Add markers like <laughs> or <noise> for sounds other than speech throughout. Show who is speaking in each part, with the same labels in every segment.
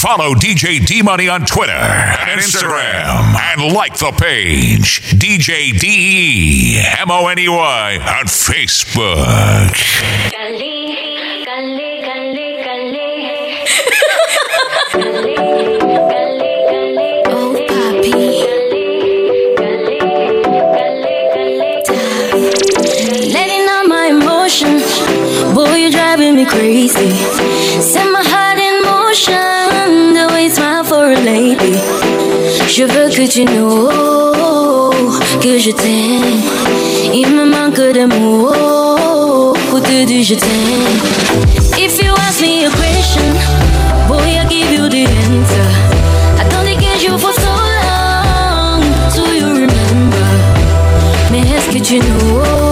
Speaker 1: Follow DJ D Money on Twitter and Instagram and like the page DJ D E M O N E Y on Facebook.
Speaker 2: Oh, papi. Letting out my emotions. Boy, you're driving me crazy. Set my heart in motion. Lady. Je veux que tu know que je t'aime. Il me manque de mots pour te dire je t'aime. If you ask me a question, boy, I'll give you the answer. I don't get you for so long. Do you remember? Mais est-ce que tu know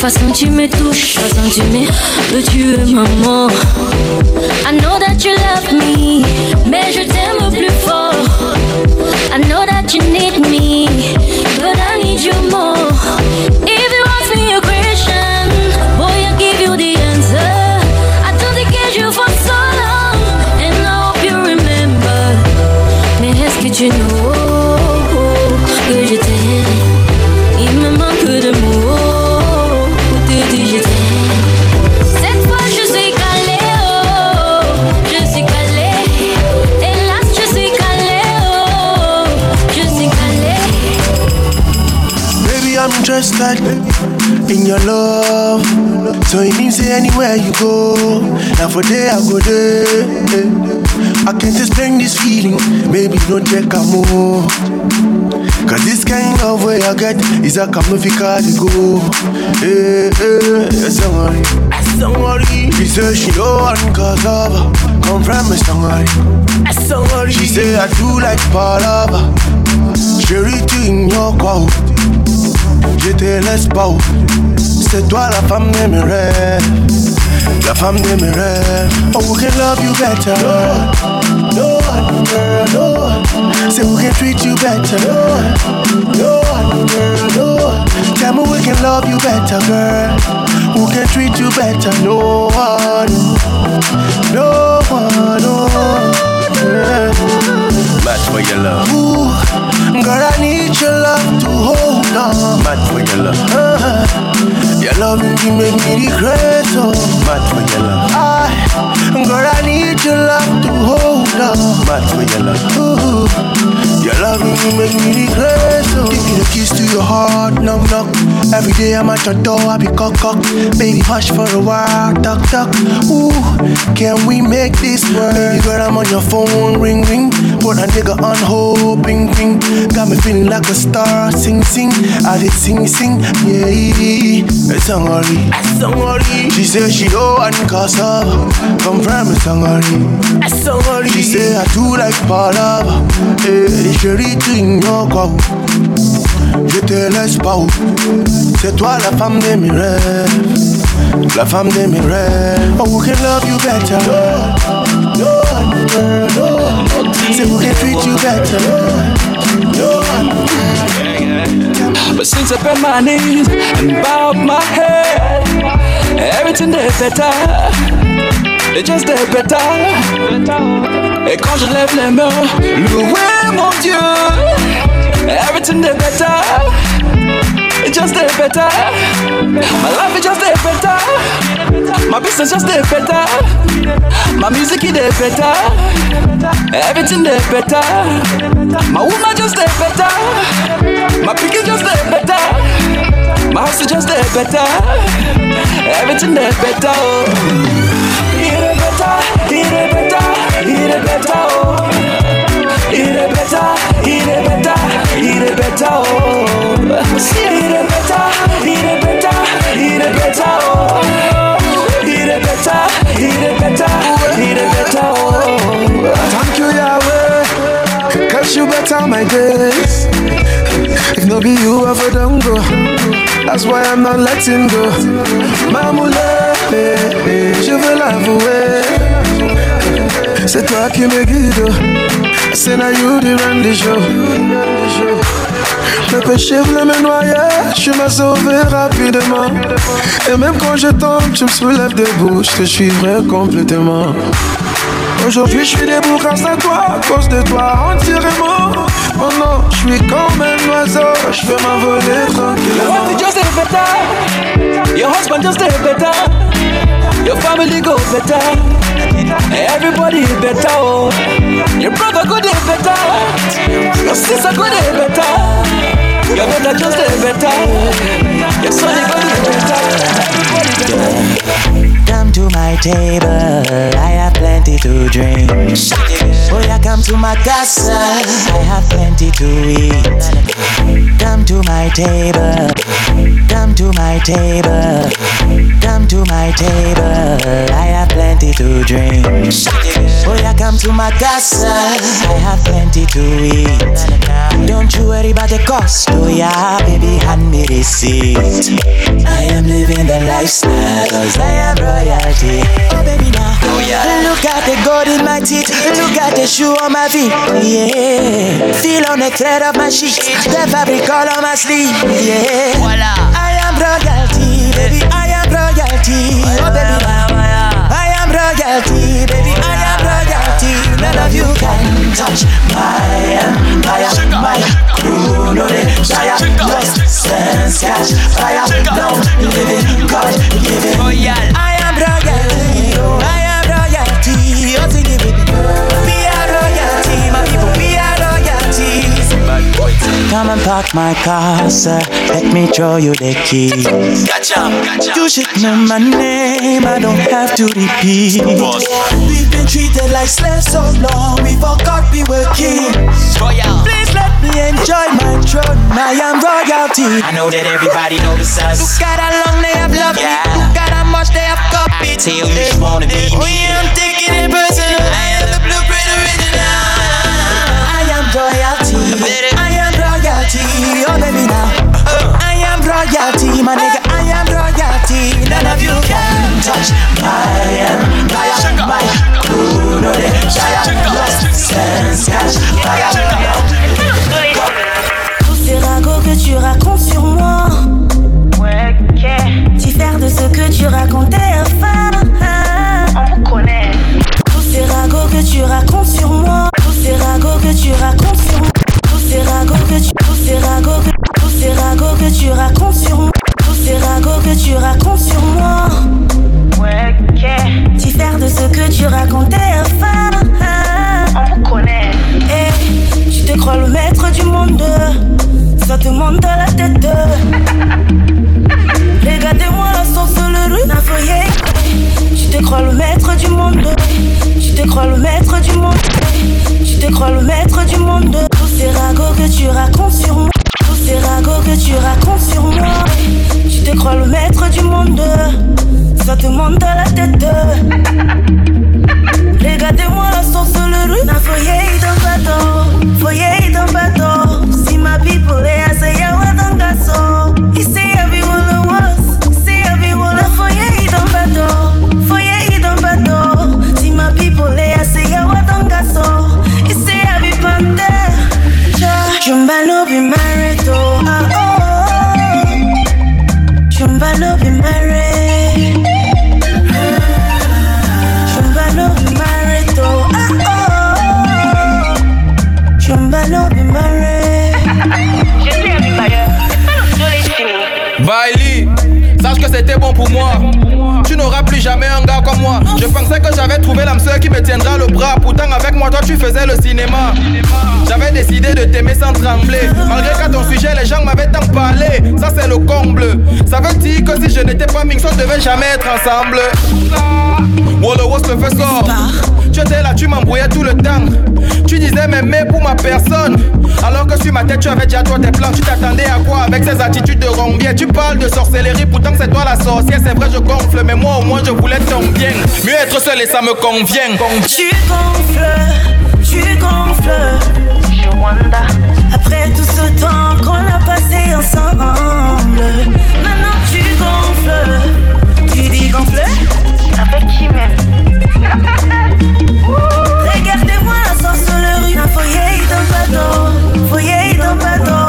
Speaker 2: Façon tu me touches, façon tu me le tu es maman. I know that you love me, mais je t'aime plus fort. I know that you need me, but I need you more.
Speaker 3: I'm in your love. So it means anywhere you go, now for there I go there. I can't explain this feeling, baby, don't check a more. Cause this kind of way I get is a you can't go. Hey, hey, somebody, somebody. She said she don't want her. Come from me, somebody. Somebody. She say I do like Palava. Chérie, tu ignores quoi? Je te laisse pas. C'est toi la femme de mes rêves La femme de mes rêves Oh, we can love you better. No one, girl, no. Say we can treat you better? No one, girl, no. Tell me we can love you better, girl. Who can treat you better? No one. No one, no. Yeah. Match for your love Ooh, girl, I need your love to hold on. Match for your love. Uh, Your love you make me regret, oh Match for your love. I, girl, I need your love to hold on. Match for your love. Ooh, Your love you make me regret, oh Give me the keys to your heart, knock, knock. Every day I'm at your door, I be cock, cock. Baby, hush for a while, duck, duck. Ooh, can we make this work? Baby girl, I'm on your phone, ring, ring Put a nigga on hold, ping, ping Got me feeling like a star, sing, sing. I did sing, sing, yeah It's Sangari, Sangari She say she don't want of. Come from Sangari Sangari She say I do like Palava Eh, chérie, tu ignores quoi Je te laisse pas où. C'est toi la femme de mes rêves. La femme de mes rêves. Oh, we can love you better no one Say we can treat you better No one
Speaker 4: But since I bent my knees and bowed my head, everything est better. Et just est better. Et quand je lève les mains, louez mon Dieu, everything est better. It just est better. My life is just est better. My business just did better. My music it did better. Everything did better. My woman just did better. My picking just did better. My house just did better. Everything did better. Oh.
Speaker 5: It better. It better. It better. Oh. It better. It better. It better. Oh. It better. It better.
Speaker 6: All my days. If no be you, I for don't go. That's why I'm not letting go. Mamoulé, je veux l'avouer. C'est toi qui me guide. C'est now you the run the show. Le péché voulait me noyer, tu m'as sauvé rapidement. Et même quand je tombe, tu me soulèves debout, je te suivrai complètement. Aujourd'hui, je suis debout grâce à toi, à cause de toi entièrement. Oh non, je suis comme un oiseau, je peux m'envoler tranquillement.
Speaker 5: Your just better. Your husband just a better. Your family go better. Everybody better. Oh. Your brother go better. Your sister go better. Your brother just a better. Your son go dey better. Everybody better.
Speaker 7: Come to my table, I have plenty to drink. Yeah, come to my casa, I have plenty to eat. Come to my table, come to my table, come to my table, I have plenty to drink. Oh, yeah, come to my casa, I have plenty to eat. Don't you worry about the cost, oh, yeah, baby, hand me the receipt. I am living the lifestyle, cause I am royalty. Oh, baby, now. Oh, yeah. Look at the gold in my teeth. Look at the shoe on my feet. Yeah. Feel on the thread of my sheet. The fabric all on my sleeve. Yeah. Voila. I am royalty, baby. I am royalty. Oh, baby. I am royalty, baby. I am royalty. None of you can touch my empire. My crew know they tire. Lost sense, cash, fire. No living God given. I am royalty. I am royalty. Oh, sing it with Come and park my car, sir. Let me show you the key. You should know my name, I don't have to repeat. We've been treated like slaves so long, we forgot we were kings. Please let me enjoy my throne, I am royalty. I know that everybody knows us. Look at how long they have loved me, look at how much they have copied. Tell you just wanna be me. Yeah, I'm taking it personal, I am the blueprint original. I am royalty, am royalty, oh baby now. I am royalty, my nigga, I am royalty. None of you can touch my empire, my crew, no they shire. Lost sense, cash, fire.
Speaker 8: Tous ces ragots que tu racontes sur moi.
Speaker 9: Ouais, ok.
Speaker 8: Diffère de ce que tu racontais avant.
Speaker 9: On vous connaît.
Speaker 8: Tous ces ragots que tu racontes sur moi. Tous ces ragots que tu racontes sur moi. Tous ces ragots que tu. Tous ces ragots que. Tous ces ragots que tu racontes sur moi. Tous ces ragots que tu racontes sur moi.
Speaker 9: Ouais, ok.
Speaker 8: Diffère de ce que tu racontais avant.
Speaker 9: On vous connaît.
Speaker 8: Eh, tu te crois le maître du monde. Ça te monte dans la tête. <laughs> Regardez-moi la sauce le riz, la feuille. Te crois le maître du monde. Tu te crois le maître du monde. Tu te crois le maître du monde. Tous ces ragots que tu racontes sur moi. Tous ces ragots que tu racontes sur moi. Tu te crois le maître du monde. Ça te monte dans la tête.
Speaker 10: devait jamais être ensemble. Wolowo se fait sort. Tu étais là, tu m'embrouillais tout le temps. Tu disais m'aimer pour ma personne. Alors que sur ma tête, tu avais déjà toi tes plans. Tu t'attendais à quoi avec ces attitudes de rombier Tu parles de sorcellerie, pourtant c'est toi la sorcière. C'est vrai, je gonfle, mais moi au moins je voulais ton bien. Mieux être seul et ça me convient.
Speaker 8: Tu gonfles, tu gonfles. Après tout ce temps qu'on a passé ensemble. Tu dis gonfler
Speaker 11: Avec qui même
Speaker 8: Regardez-moi sorcellerie. Un foyer dans le bateau. Foyer dans le
Speaker 12: bateau.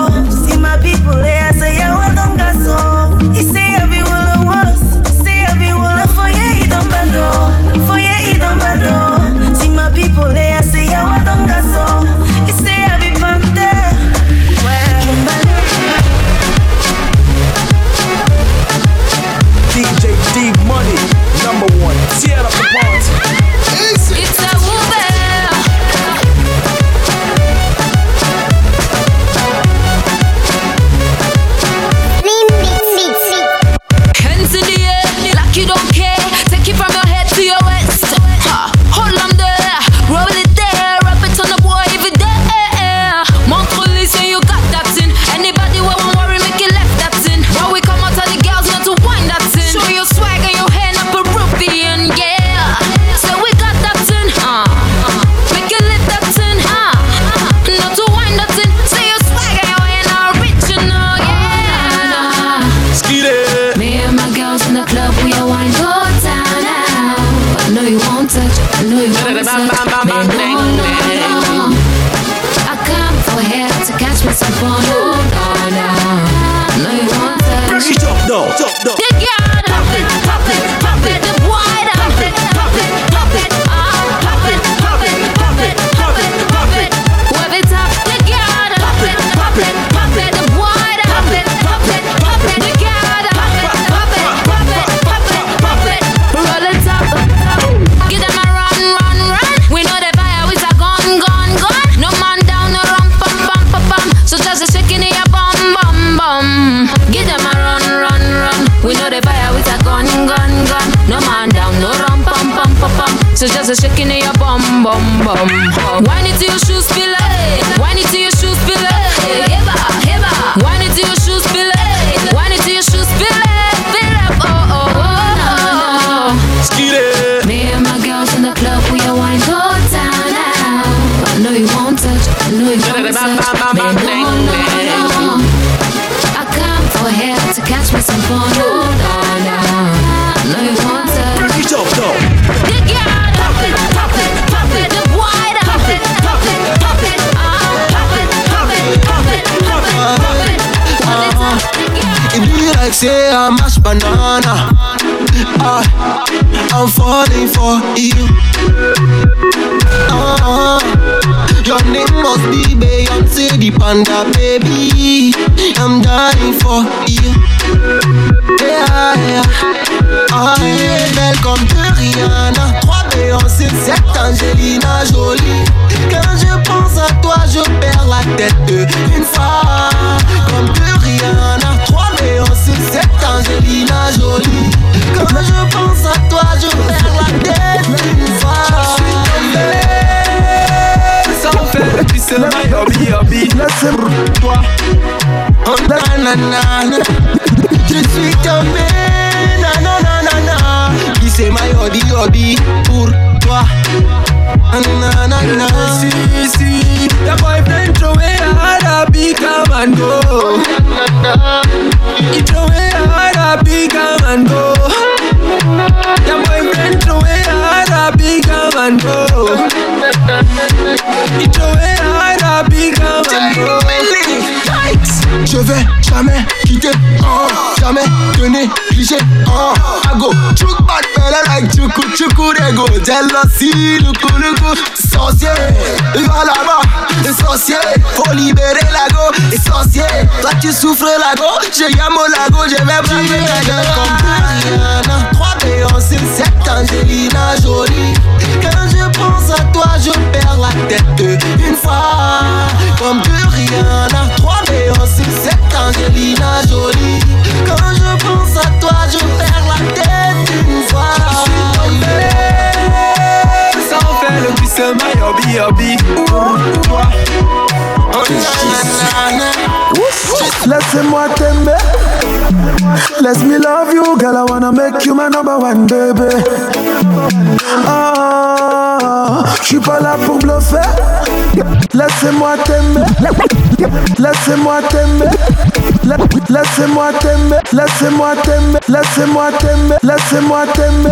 Speaker 12: Say
Speaker 13: I'm mash banana. I, I'm falling for you. Uh, your name must be Beyonce the Panda, baby. I'm dying for you. Yeah, yeah. Ah, hey, welcome to Rihanna. trois Beyoncé, sept Angelina. na na. Je suis tombé, na na na na na. Qui c'est my hobby hobby pour toi? Na na na.
Speaker 5: Si si, your boyfriend throw away Arabic come and go. He throw away Your boyfriend throw away Arabic come throw.
Speaker 13: Je vais jamais quitter, oh, jamais te négliger. Oh, I go chouk bad fella like choukou choukou they go jealousy, loukou loukou. Sorcier, va là-bas, sorcier, faut libérer la go. Sorcier, toi tu souffres la go, je yamo la go, je vais braquer ta gueule comme Trois Beyoncé, sept Angelina Jolie. Quand je pense à toi, je perds la tête une fois, comme de rien. Trois et aussi cette Angelina Jolie. Quand je pense à toi, je perds la tête une fois.
Speaker 5: Je suis sans faire le my hobby hobby.
Speaker 6: Laissez-moi t'aimer. Let me love you, girl. I wanna make you my number one, baby. Ah, je suis pas là pour bluffer. Laissez-moi t'aimer. Laissez-moi t'aimer. Laissez-moi t'aimer. Laissez-moi t'aimer. Laissez-moi t'aimer. Laissez-moi t'aimer.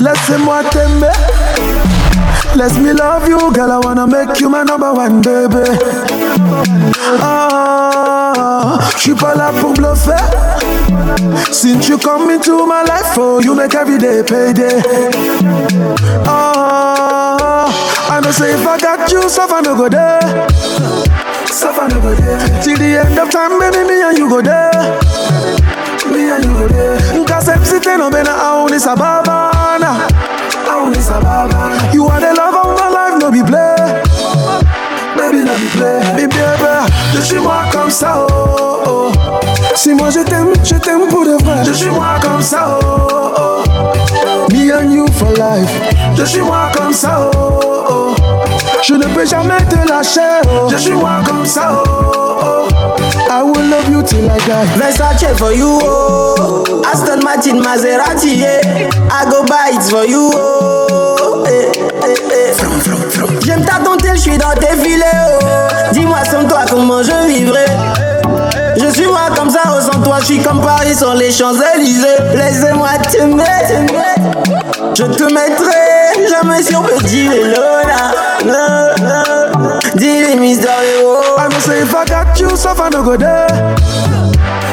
Speaker 6: Laissez-moi t'aimer. Let me love you, girl. I wanna make you my number one baby. Ah, je suis pas là pour bluffer. Since you come into my life, oh, you make every day payday. Ah, I know say if I got you, suffer no go there. Suffer no there. Till the end of time, baby, me and you go there. Me and you go there. Cause I'm sitting on bena auni sababana. Auni sababana. You are the love of my life, no be play. Baby, no be play. Baby, baby, je suis moi comme ça, oh, oh. Si moi je t'aime, je t'aime pour de vrai. Je suis moi comme ça, oh, oh. Me and you for life. Je suis moi comme ça, oh, oh. Je ne peux jamais te lâcher, oh. Je suis moi comme ça, oh, oh. I will love you till I die.
Speaker 14: Versace for you, oh. Aston Martin, Maserati, yeah. I go buy it for you, oh. Eh, eh, eh. J'aime ta dentelle, je suis dans tes filets, oh. Dis-moi sans toi comment je vivrai? Je suis moi comme ça, oh, sans toi, je suis comme Paris sur les Champs-Élysées. Laissez-moi t'aimer, t'aimer. Je te mettrai jamais petit vélo, là. là, là. Dis les mystères, oh.
Speaker 6: I know say if I got you, suffer no go there.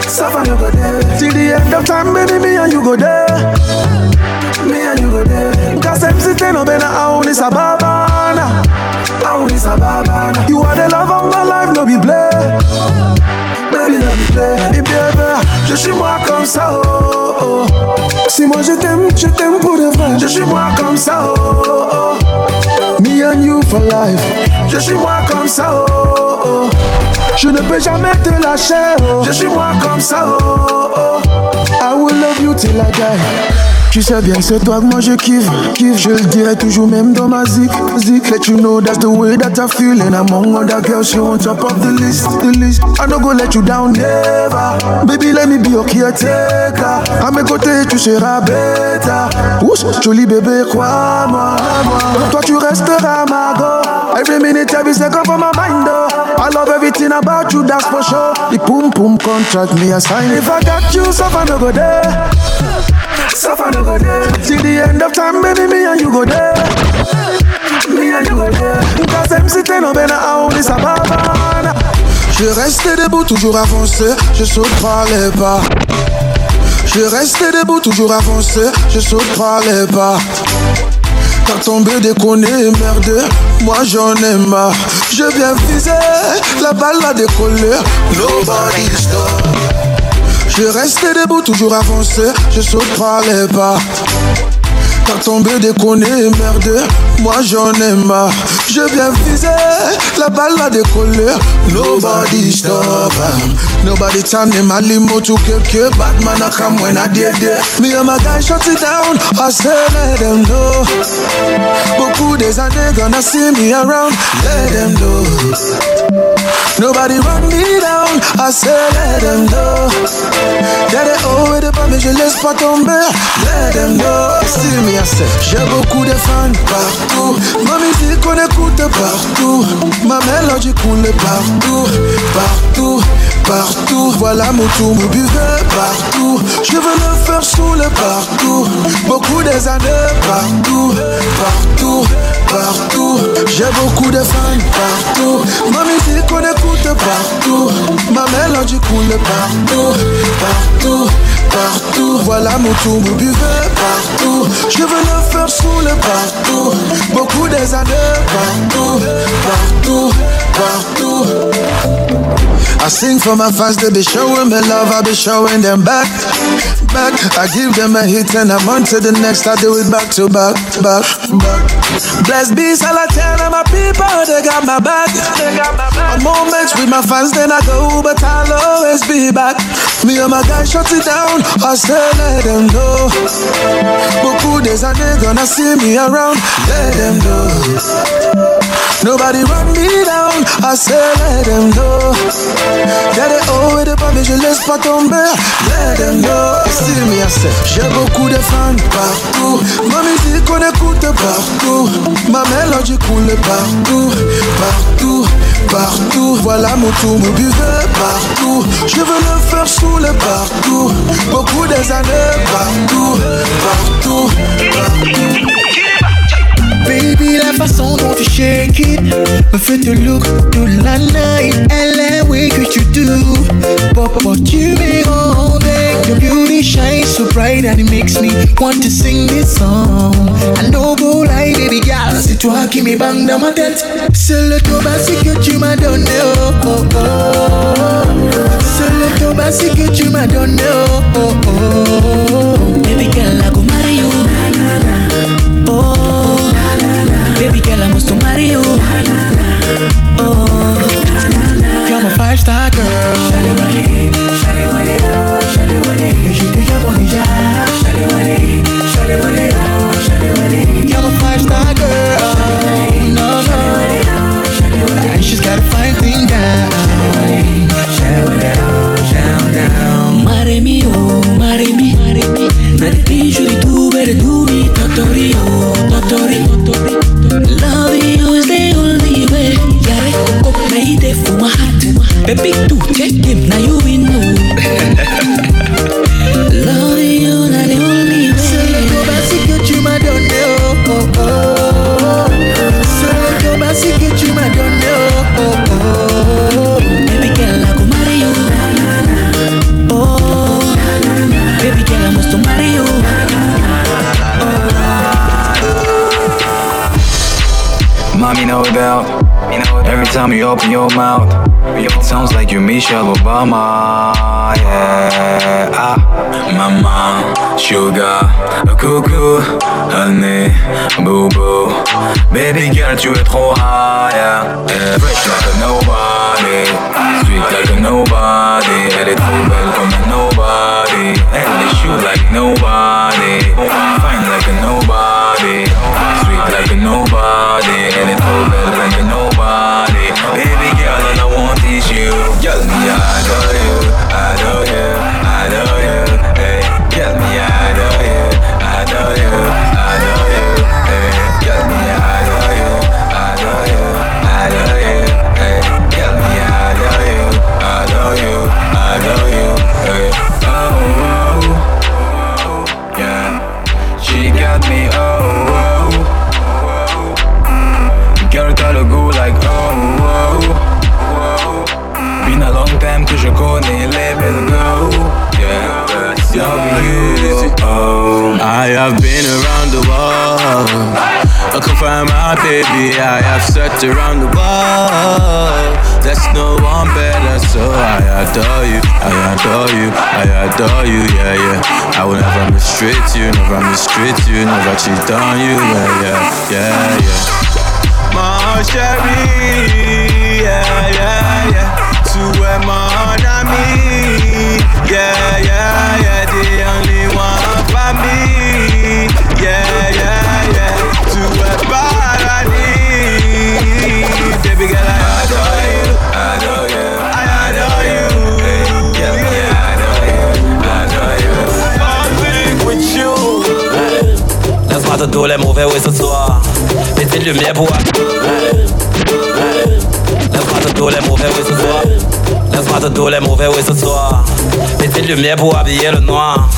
Speaker 6: Suffer no go there. Till the end of time, baby, me and you go there. Me and you go there. Cause I'm sitting on bena auni sababana. Auni sababana. You are the love of my life, no be play. Baby, no be play. Baby, baby, je suis moi comme ça, oh, oh. Si moi je t'aime, je t'aime pour de vrai. Je suis moi comme ça, oh, oh. Me and you for life. Je suis moi comme ça, oh, oh. Je ne peux jamais te lâcher, oh. Je suis moi comme ça, oh, oh. I will love you till I die. Tu sais bien que c'est toi que moi je kiffe, kiffe Je le dirai toujours même dans ma zik, zik. Let you know that's the way that I feel. And among other girls you on top of the list, the list. I no go let you down, never. Baby let me be your caretaker. À mes côtés tu seras bêta Ouch, joli bébé crois-moi. Toi tu resteras ma go. Every minute, every second for my mind oh. I love everything about you, that's for sure The boom boom contract me a sign If I got you, suffer no go there Suffer no go there. Till the end of time, baby, me and you go there. Me and you go there. Cause I'm sitting on bena auni sababana. Je reste debout, toujours avancé, je saute par les pas. Je reste debout, toujours avancé, je saute par les pas. T'as tombé, déconné, merde, moi j'en ai marre. Je viens viser, la balle a décollé. Nobody stop. Je reste debout, toujours avancé, je saute par les pas. T'as tombé, déconné, merde, moi j'en ai marre. Je viens viser, la balle a décollé. Nobody stop. Nobody time them a limo to kill kill. Batman I come when I did it. Me and my guys shut it down. I say let them know. Beaucoup des années gonna see me around. Let them know. Nobody run me down. I say let them know. Hauts et des bas, mais je laisse pas tomber. Let them know. Still me, I say. J'ai beaucoup de fans partout. Ma musique, on écoute partout. Ma mélodie coule partout. Partout, partout. Voilà mon tour, me buvez partout. Je veux le faire sous le partout. Beaucoup des années partout. Partout, partout. J'ai beaucoup de fans partout. Ma musique, on écoute partout. Ma mélodie coule partout. Partout, partout. Voilà mon tour, me buvez partout. Je veux le faire sous le partout. Beaucoup des années partout. Partout, partout. I sing for my fans, they be showing me love, I be showing them back. Back, I give them a hit and I'm on to the next, I do it back to back, back, back. Blessed be Salatan and my people, they got my back. On moments with my fans, then I go, but I'll always be back. Me and my guy shut it down, I still let them know. Beaucoup des années gonna see me around, let them know. Nobody run me down, I say let them know. Des hauts et des bas, mais je laisse pas tomber. Let them know. Still me, I say, j'ai beaucoup de fans partout. Ma musique, on écoute partout. Ma mélodie coule partout, partout, partout. Voilà mon tour, mon buvet partout. Je veux le faire sous le partout. Beaucoup des années partout, partout, partout.
Speaker 15: Baby, la façon dont tu shake it me fait te look toute la night. And the way que tu do, papa, tu me rends Your beauty shines so bright and it makes me want to sing this song. I know go lie, baby girl, c'est toi qui me bang dans ma tête. C'est le basique que tu m'as donné, oh oh oh. C'est le basique que tu m'as donné, oh oh oh. Baby girl, baby girl, I must marry you. Oh, you're my five star girl. Et je te jure déjà. You're
Speaker 16: time you open your mouth, it sounds like you're Michelle Obama. Yeah, ah, mama, sugar, coucou, honey, boo boo. Baby girl, tu es trop high. Yeah. Yeah, fresh like a nobody, sweet like a nobody. Elle est trop belle comme a nobody. Elle est chou like nobody, fine like a nobody, sweet like a nobody. Elle est trop belle comme un nobody. Mistreat you. Never cheat on you. Yeah, yeah, yeah, yeah. Mon chéri, yeah, yeah, yeah. Tu es mon ami, yeah, yeah, yeah. The only one for me, yeah, yeah, yeah. Tu es paradis, baby girl, I
Speaker 17: ce soir les mauvais oui ce soir Laisse-moi te tous les mauvais oui ce soir Petite lumière pour habiller le noir.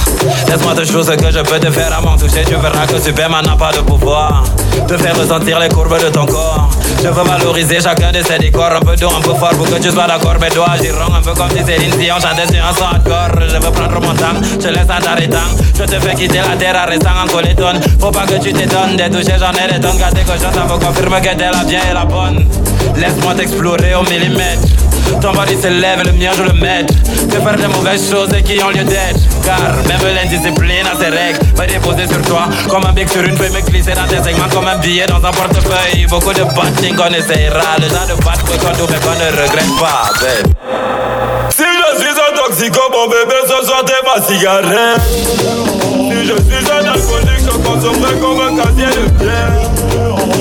Speaker 17: Laisse-moi te chose que je peux te faire à m'en toucher Tu verras que Superman n'a pas de pouvoir. Te faire ressentir les courbes de ton corps Je veux valoriser chacun de ces décors. Un peu d'eau, un peu fort pour que tu sois d'accord. Mais dois agir rond un peu comme si Céline Dion chantait sur un son hardcore Je veux prendre mon temps, je laisse à t'arrêtant. Je te fais quitter la terre en restant en colétone Faut pas que tu t'étonnes des toucher j'en ai des tonnes. Car tes cochons ça vous confirme que t'es la bien et la bonne. Laisse-moi t'explorer au millimètre ton body se lève, le mien je le mette De faire des mauvaises choses qui ont lieu d'être? Car même l'indiscipline a ses règles Me déposer sur toi comme un bec sur une feuille Me glisser dans tes segments comme un billet dans un portefeuille Beaucoup de batting qu'on essayera Le genre de battre qu'on doit mais qu'on ne regrette pas babe.
Speaker 18: Si je suis un toxico, mon bébé, ce soir t'es ma cigarette. Si je suis un alcoolique, je consommerai comme un casier de pierre.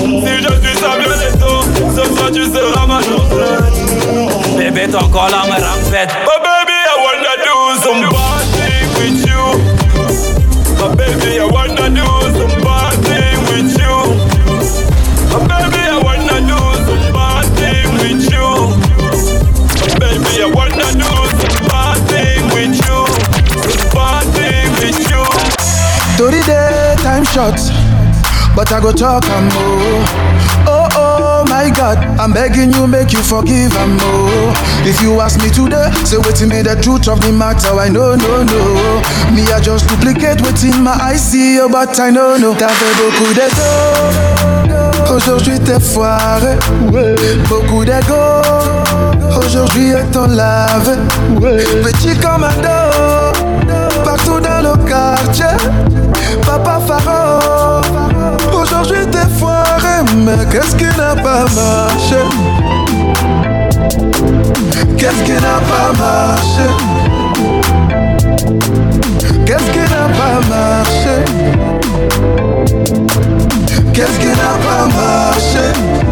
Speaker 18: Si je suis sa ce
Speaker 17: soir tu seras ma chanteuse. Bébé, ton corps là me rend.
Speaker 18: Oh baby, I wanna do some party with you. Oh baby, I wanna do some party with you. Oh baby, I wanna do some party with you. Oh baby, I wanna do some party with you. Party with you.
Speaker 6: Dirty day, time shots but I go talk and more. Oh. oh, oh, my God, I'm begging you, make you forgive and more. Oh. If you ask me today, say waiting me the truth of the matter, I know, no, no. Me, I just duplicate within my eyes, see you, but I know, no. T'as fait beaucoup de dos, aujourd'hui t'es foiré. Beaucoup d'ego, aujourd'hui est ton lave. Petit commando, partout dans le quartier. Papa Pharaon, mais qu'est-ce qui n'a pas marché? Qu'est-ce qui n'a pas marché? Qu'est-ce qui n'a pas marché? Qu'est-ce qui n'a pas marché?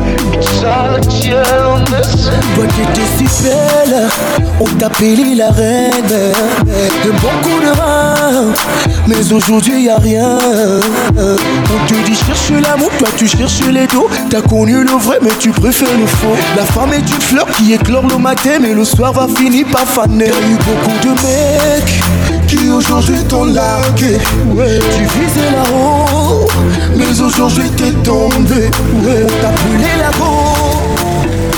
Speaker 15: Toi t'étais si belle, on t'appelait la reine. De beaucoup de reins, mais aujourd'hui y a rien. On te dit cherche l'amour, toi tu cherches les dos. T'as connu le vrai mais tu préfères le faux. La femme est une fleur qui éclore le matin mais le soir va finir par faner. T'as eu beaucoup de mecs qui aujourd'hui t'ont largué Tu visais là-haut, mais aujourd'hui t'es tombé. On t'appelait la go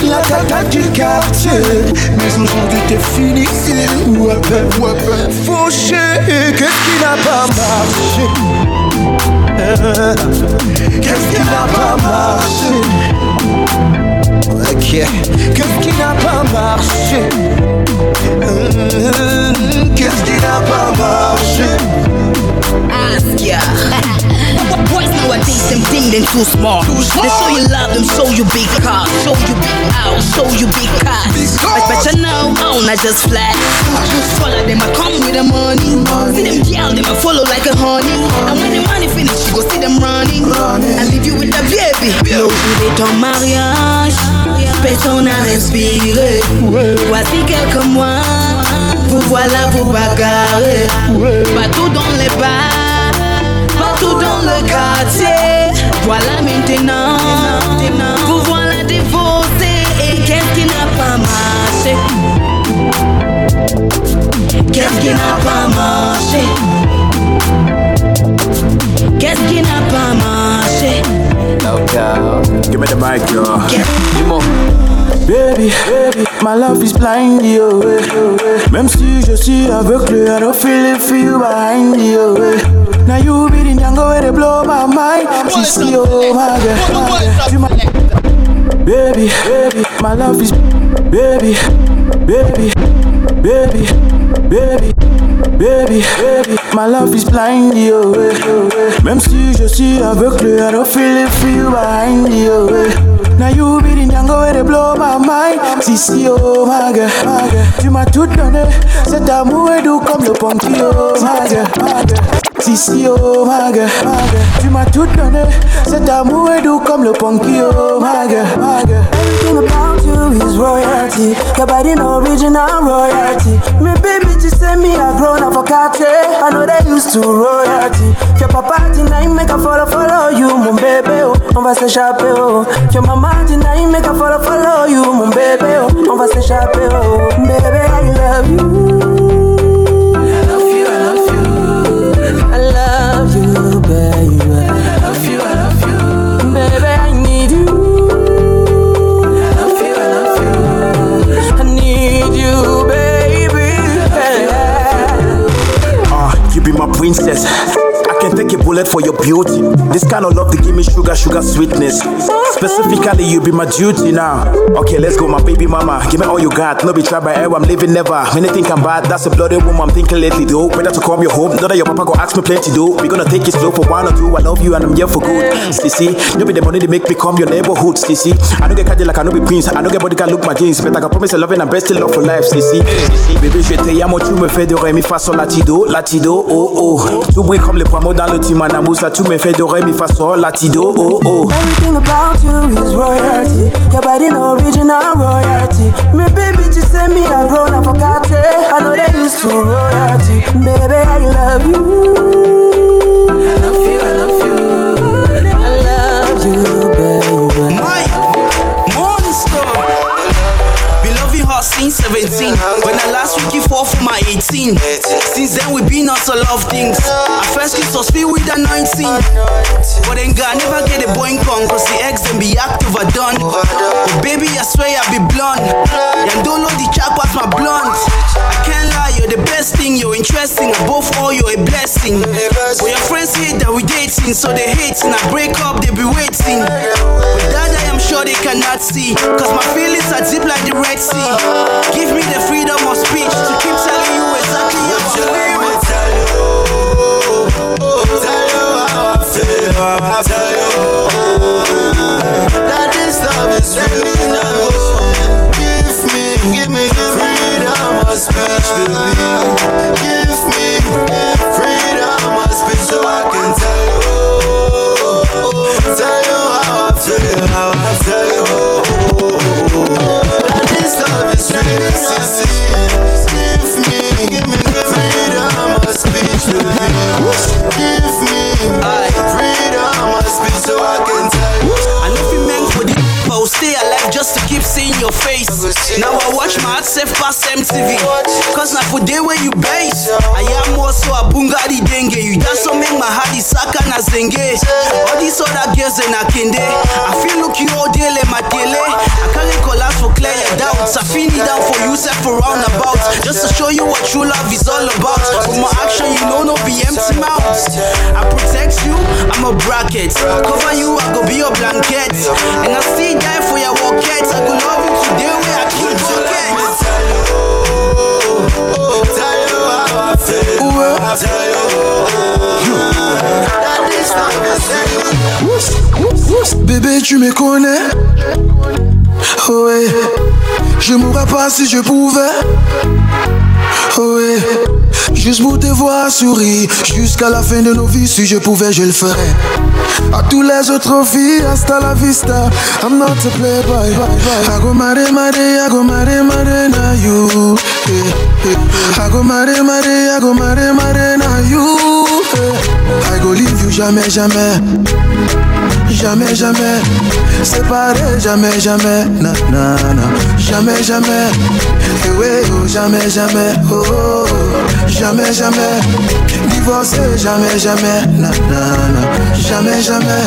Speaker 15: la tata du quartier. Mais aujourd'hui t'es fini Ouais, ouais, Fauché, qu'est-ce qui n'a pas marché? Euh, Qu'est-ce qui n'a pas marché? Ok. Qu'est-ce qui n'a pas marché. Euh, Qu'est-ce qui n'a pas marché.
Speaker 8: Ask <laughs> Boys nowadays, them think them too smart. They show you love, them show you big cars, show you big house, show you big cars. But, you know, I'm not just flat. Just Follow them, I come with the money. See them girl, them I follow like a honey. And when the money finish, you go see them running. I leave you with the baby. L'aujourd'hui ton mariage, personne n'a respiré. Voici quelques mois, vous voilà vous bagarrer. Partout dans les bars, le quartier. Voilà maintenant, vous voilà divorcé. Et qu'est-ce qui n'a pas marché? Qu'est-ce qui n'a pas marché? Qu'est-ce qui n'a pas marché?
Speaker 19: Give me the mic, yo.
Speaker 6: Dis-moi. Baby, baby, my love is blind, yo. eh. Même si je suis aveugle, I don't feel it, feel behind you. Now you be the nyango where they blow my mind. She see, oh my girl, my. You my- Baby, baby, my love is baby, baby, baby, baby. Baby, baby, my love is blind, yo. Même si je suis aveugle, I don't feel it, feel behind you. eh. Now you be the nyango where they blow my mind. Si, si, oh my girl, my girl. Tu m'as tout donné, cet amour est doux comme le punky, oh my girl, my girl. Si, si, oh my girl, my. Tu m'as tout donné, cet amour est doux comme le punky, oh my girl.
Speaker 14: Everything about you is royalty. Your body no original royalty. Me baby just say me a grown up for country. I know they used to royalty. Your papa deny make a follow follow you, mon bébé oh. On va s'échapper oh. Your mama deny make a follow follow you, mon bébé oh. On va s'échapper oh. Baby I love you.
Speaker 19: Princess. For your beauty. This kind of love to give me sugar, sugar sweetness. Specifically, you be my duty now. Okay, let's go, my baby mama. Give me all you got. No be tried by air, I'm living never. When anything can bad, that's a bloody woman I'm thinking lately, though. Better to come your home. Know that your papa go ask me plenty, though. We gonna take it slow for one or two. I love you and I'm here for good. Sissy, no be the money they make me come your neighborhood, Sissy. I don't get catty like I know be prince. I don't get body can look my jeans. But I can promise a loving and best love for life, See, Sissy. Bébé, je te amo, tu me fais de ré, mi fa sol latido, latido, oh oh. Tu bruit comme les poimeaux dans le team, Anamoussa, tu me fais de mi, fa, sol, oh, la, ti, do, oh, oh.
Speaker 14: Everything about you is royalty. Your body no original royalty. Me baby just send me a grown up for I know they used to royalty. Baby, I love you. I love you, I love you.
Speaker 20: 17. When I last week you fall for my 18. Since then we been on to love things. I first kiss was filled with anointing. But then God never get a boy come cause the ex then be active or done. But baby I swear I be blunt. Yeah, don't know the chap was my blunt. I can't lie, you're the best thing, you're interesting. Above all, you're a blessing. But your friends hate that we dating, so they hating. I break up, they be waiting. But that I am sure they cannot see. Cause my feelings are deep like the Red Sea. Give me the freedom of speech to keep telling you exactly how I feel.
Speaker 21: I tell you that this love is real now. Give me, give me freedom of speech, baby. Give I you.
Speaker 20: If you stay alive just to keep seeing your face. Now I watch my heart safe past MTV. Cause now for day where you base. I am also a bungadi dengue. You just so make my heart is saka na zenge. All these other girls in a kinde. I feel look you all day like my tele. I can't collapse for clear your doubts. I feel it down for you, set for roundabout. Just to show you what true love is all about. With my action, you know, no be empty mouths. I protect you, I'm a bracket. Cover you, I go be your blanket. And I still die for your walkets. I go love you today where I keep pockets.
Speaker 21: Tell you how I feel. I tell you that this love is real.
Speaker 6: Bébé, tu me connais? Ouais. Je mourrais pas si je pouvais. Ouais. Juste pour te voir sourire. Jusqu'à la fin de nos vies, si je pouvais, je le ferais. À tous les autres filles, hasta la vista. I'm not a playboy. I go mare mare, I go mare mare na you. I go mare mare, I go mare mare na you. I go leave you jamais, jamais. Jamais, jamais. Séparé, jamais, jamais. Na, na, na. Jamais, jamais. Eh ouais, oh, jamais, jamais. Oh, oh, jamais, jamais. Divorcé, jamais, jamais. Na, na, na. Jamais, jamais.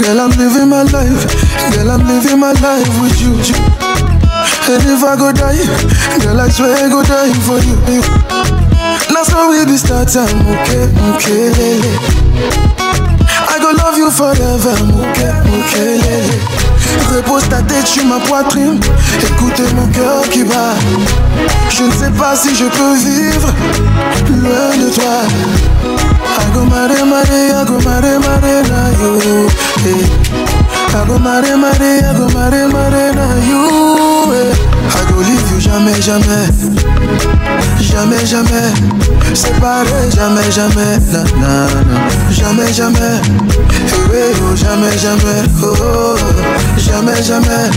Speaker 6: Girl, I'm living my life. Girl, I'm living my life with you. And if I go die, girl, I swear I go die for you. Now so we be start time, okay, okay, love you forever, okay, okay, lele. Repose ta tête sur ma poitrine, écoute mon cœur qui bat. Je ne sais pas si je peux vivre loin de toi. Go mare mare, I go mare you. eh. I go mare mare, I go mare na you. eh. Leave you jamais, jamais. Jamais, jamais. Séparé, jamais, jamais. Na, na, na. Jamais, jamais. Eh oh, jamais, jamais. Oh, oh, oh. jamais, jamais.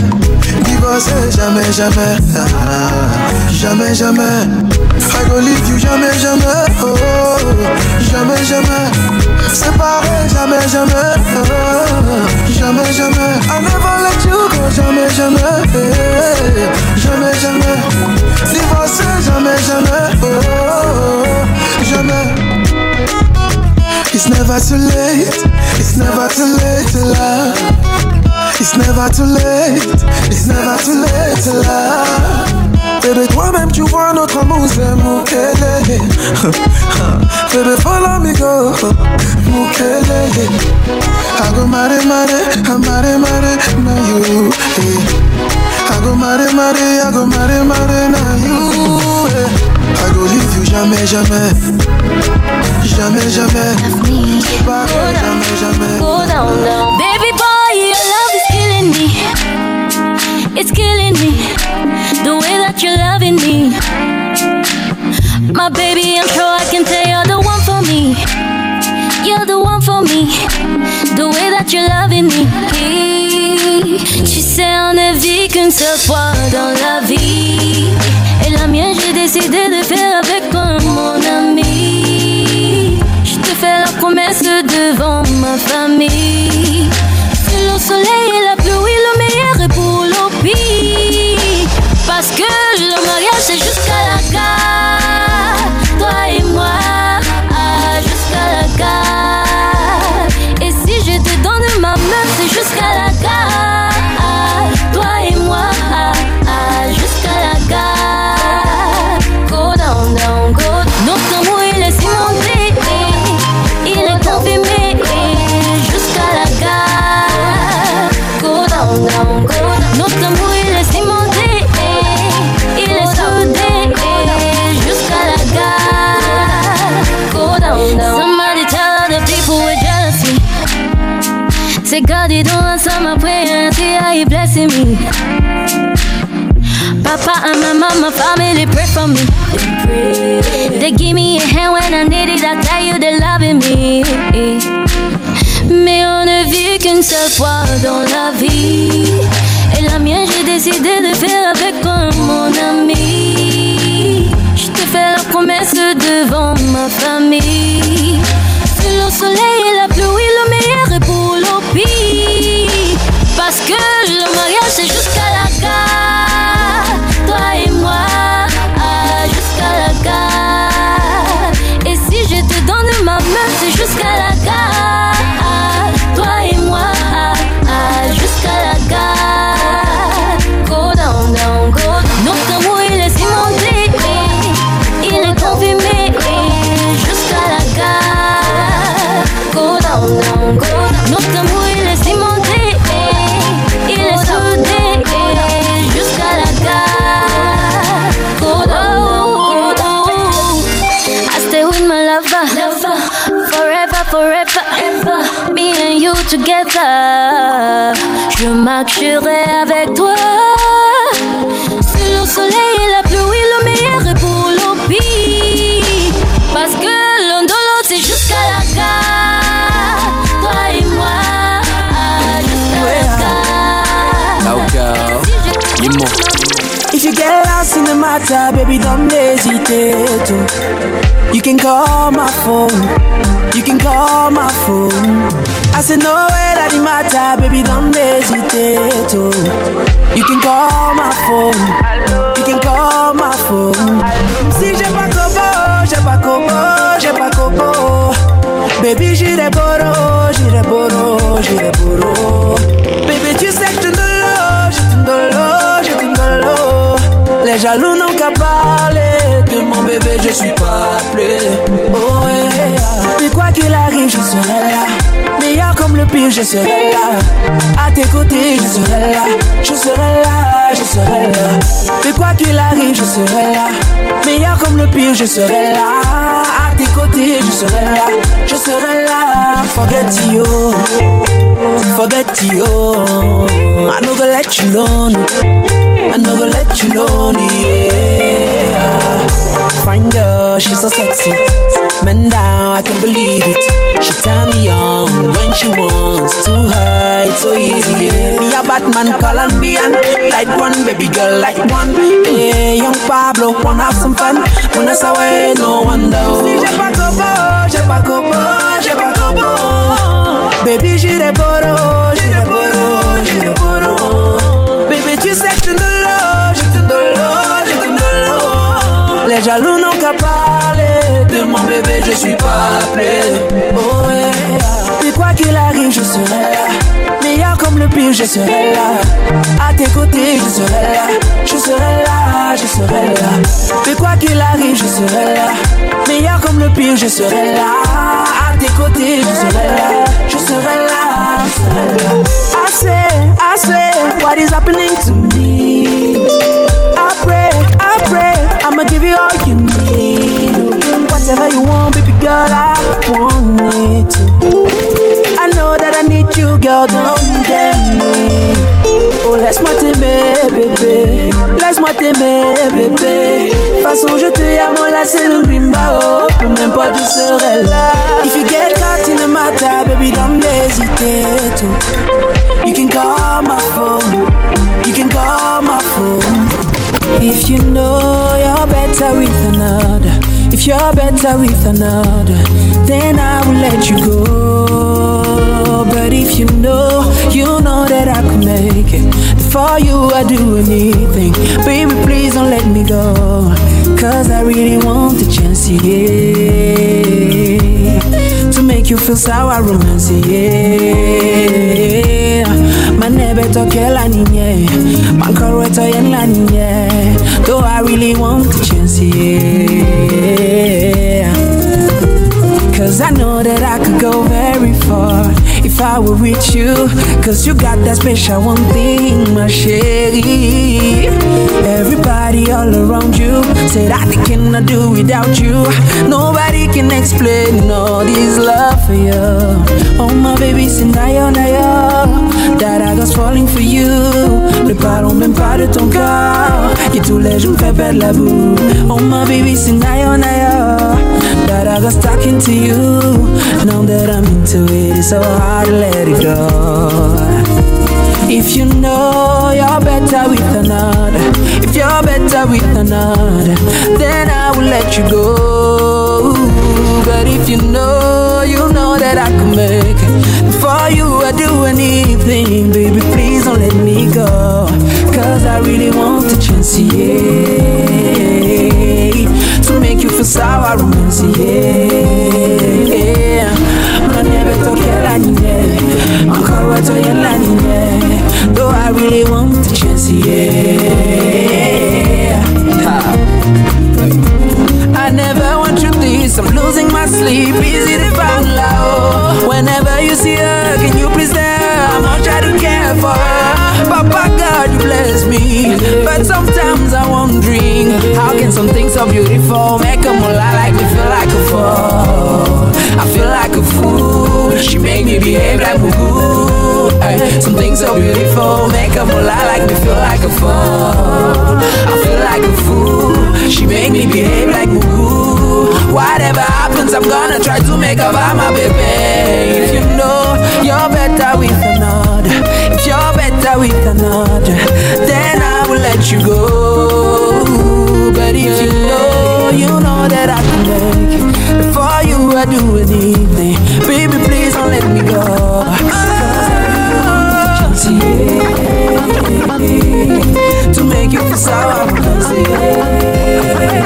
Speaker 6: Divorcé, jamais, jamais. Jamais, jamais. I go leave you jamais, jamais. Oh, jamais, jamais. Séparé, jamais, jamais. Jamais, jamais. I never let you go, jamais, jamais. Jamais, jamais. Divorcé, jamais, jamais. Oh. jamais. It's never too late. It's never too late to love. It's never too late. It's never too late to love. Bébé, toi-même tu vois notre amour, c'est Mukele. <laughs> Bébé, follow me go, Mukele. I go mare mare, I mare mare na you. eh. I go mare mare, I go mare mare na you. eh. I go leave you jamais, jamais. Jamais, jamais. Jamais, jamais.
Speaker 2: Go down, down. The way that you're loving me. My baby, I'm sure I can tell you're the one for me. You're the one for that you're loving me. Tu sais, on ne vit qu'une seule fois dans la vie. Et la mienne, j'ai décidé de faire avec toi, mon ami. Je te fais la promesse devant ma famille. C'est le soleil et la pluie, le meilleur est pour le pire. Parce que le mariage, c'est jusqu'à la gare. And my family pray for me. They give me a hand when I need it. I tell you they're loving me. Mais on ne vit qu'une seule fois dans la vie. Et la mienne, j'ai décidé de faire avec mon ami. Je te fais la promesse devant ma famille. C'est le soleil et pas que j'irai avec toi.
Speaker 14: Matter, baby, don't hesitate. to. You can call my phone. You can call my phone. I said no way that it matter, baby, don't hesitate. to. You can call my phone. You can call my phone. Si j'ai pas copo, j'ai pas copo, j'ai pas copo. Baby, j'irai boro, j'irai boro, j'irai boro. Baby, tu sais que Les jaloux n'ont qu'à parler de mon bébé, je suis pas appelé. Oh yeah. Mais quoi qu'il arrive, je serai là. Meilleur comme le pire, je serai là. À tes côtés, je serai là. Je serai là, je serai là. Mais quoi qu'il arrive, je serai là. Meilleur comme le pire, je serai là. À tes côtés, je serai là. Je serai là. Forget you. Forget you. I no go let you alone. I no go let you alone. Yeah. Fine girl, she's so sexy. Man down, I can't believe it. She turn me on when she wants to her. It's so easy. Yeah. Me a Batman, Colombian. Like one baby girl, like one. Yeah, young Pablo, wanna have some fun. When I say no one knows. J'ai Baby, j'irai boro, j'irai boro, j'irai boro. Baby, tu sais que je te l'eau, je te l'eau, je te. Les jaloux n'ont qu'à parler de mon bébé, je suis pas appelé. Oh yeah. Mais quoi qu'il arrive, je serai là. Meilleur comme le pire, je serai là. À tes côtés, je serai là. Je serai là, je serai là. Mais quoi qu'il arrive, je serai là. Meilleur comme le pire, je serai là. Tes côtés, je serai là. Je serai là, je serai. I say, I say, what is happening to me? I pray, I pray, I'ma give you all you need. Whatever you want, baby girl, I want it. I know that I need you, girl, don't get me. Oh, laisse-moi t'aimer, bébé. Laisse-moi t'aimer, bébé. Façon, je te aime, là, c'est le rimba, oh. Peu n'importe où serait là. If you get caught in the matter, baby, don't hesitate. You can call my phone. You can call my phone. If you know you're better with another, if you're better with another, then I will let you go. But if you know, you know that I could make it. For you, I'd do anything. Baby, please don't let me go. Cause I really want the chance, yeah. To make you feel sour romance, yeah. Manebe toke la ninye, mankoro yen la ninye. Though I really want the chance, yeah. Cause I know that I could go very I were with you. Cause you got that special one thing, my sherry. Everybody all around you said I cannot do without you. Nobody can explain all this love for you. Oh my baby, c'est nayo nayo. That I was falling for you. Ne parlons même pas de ton corps. Et tous les jours me fait perdre la boue. Oh my baby, c'est nayo nayo. That I got stuck into you. Now that I'm into it, it's so hard to let it go. If you know you're better with another, if you're better with another, then I will let you go. But if you know, you know that I can make it. For you, do anything, baby. Please don't let me go. Cause I really want the chance, yeah. To make you feel sour romance, yeah. Manebe toke la ninye, encore wato yen la ninye. Though I really want the chance, yeah. I never want you this, I'm losing my sleep. Easy to find love. Whenever you see her, can you her how much I do care for her? Papa God, you bless me. But sometimes I'm wondering, how can something so beautiful make a mullah like me feel like a fool? I feel like a fool. She make me behave like a fool. Ay, Something so beautiful make a mullah like me feel like a fool. I feel like a fool. She make me behave like a fool. Whatever happens, I'm gonna try to make her buy my baby. If you know you're better with another, if you're better with another, then I will let you go. But if you know, you know that I can make it. For you, I do anything. Baby, please don't let me go.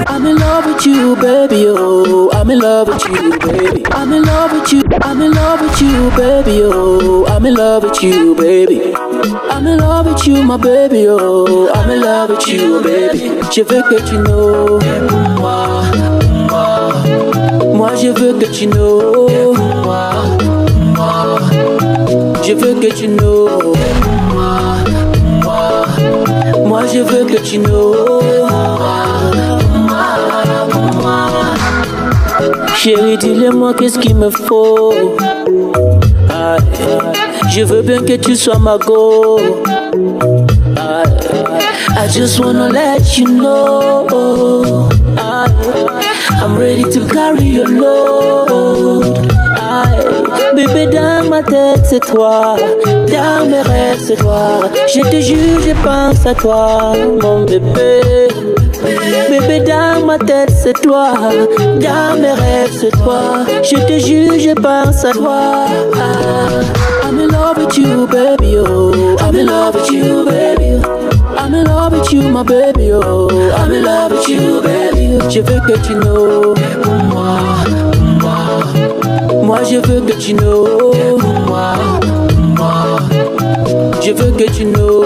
Speaker 14: I'm in love with you, baby. Oh, I'm in love with you, baby. I'm in love with you. I'm in love with you, baby. Oh, I'm in love with you, baby. I'm in love with you, my baby. Oh, I'm in love with you, baby. Je veux que tu know. Moi, moi, moi, je veux que tu know. Moi, moi, je veux que tu know. Je veux que tu know. Chérie, dis-le-moi qu'est-ce qu'il me faut? Je veux bien que tu sois ma go. I just wanna let you know. I'm ready to carry your load. Bébé, dans ma tête, c'est toi. Dans mes rêves, c'est toi. Je te jure, je pense à toi, mon bébé. Bébé, dans ma tête, c'est toi. Dans mes rêves, c'est toi. Je te jure, je pense à toi. I'm in love with you, baby. Oh, I'm in love with you, baby. I'm in love with you, my baby. Oh, I'm in love with you, baby. Je veux que tu know. Moi, moi, moi, je veux que tu know. Moi, moi, je veux que tu know.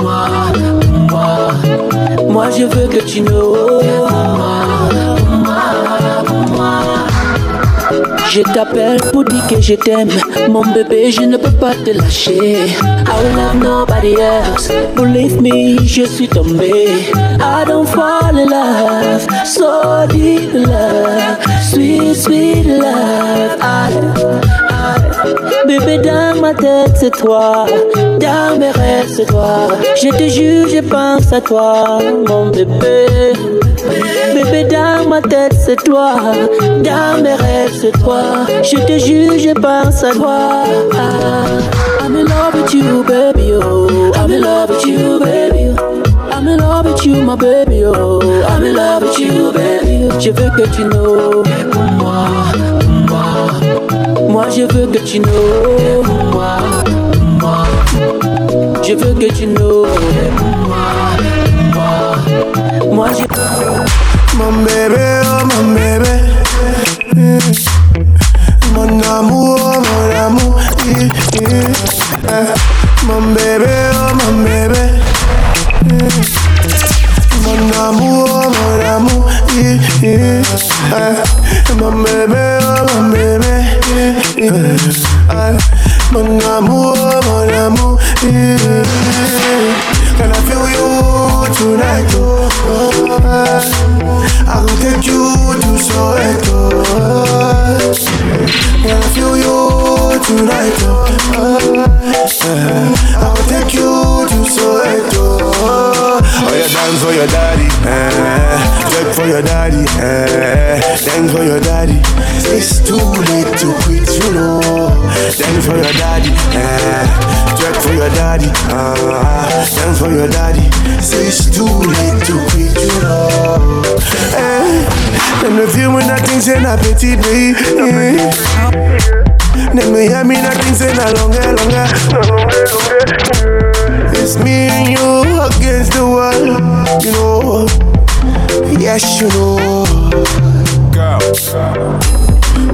Speaker 14: Moi, moi, moi, je veux que tu know. Je t'appelle pour dire que je t'aime. Mon bébé je ne peux pas te lâcher. I will love nobody else. Believe me je suis tombé. I don't fall in love. So deep love. Sweet sweet love. Bébé, dans ma tête, c'est toi. Dans mes rêves, c'est toi. Je te jure, je pense à toi, mon bébé. Bébé, dans ma tête, c'est toi. Dans mes rêves, c'est toi. Je te jure, je pense à toi. I'm in love with you, baby. Oh, I'm in love with you, baby. I'm in love with you, my baby. Oh, I'm in love with you, baby. Je veux que tu know. Pour moi, moi. Moi, je veux que tu know. Pour moi, moi. Je veux que tu know. Moi, pour moi. Moi, je.
Speaker 3: Mon bébé, oh mon bébé. Mon amour, oh mon amour. Mon bébé, oh mon bébé. Mon amour, oh mon amour. Mon bébé, oh mon bébé. Mon amour, oh mon amour. Can I feel you tonight? Oh, oh, I will take you to Soweto. Can I feel you tonight? Oh, I will take you. Oh, yeah, dance for your daddy, eh. Check for your daddy, eh. Dance for your daddy. It's too late to quit, you know. Dance for your daddy, eh. Check for your daddy, ah. Dance for your daddy. It's too late to quit, you know. Eh. Them the feel when I think say na petit baby. Them me hear me na think say na longer, longer, longer. It's me and you against the world, you know. Yes, you know. Girl.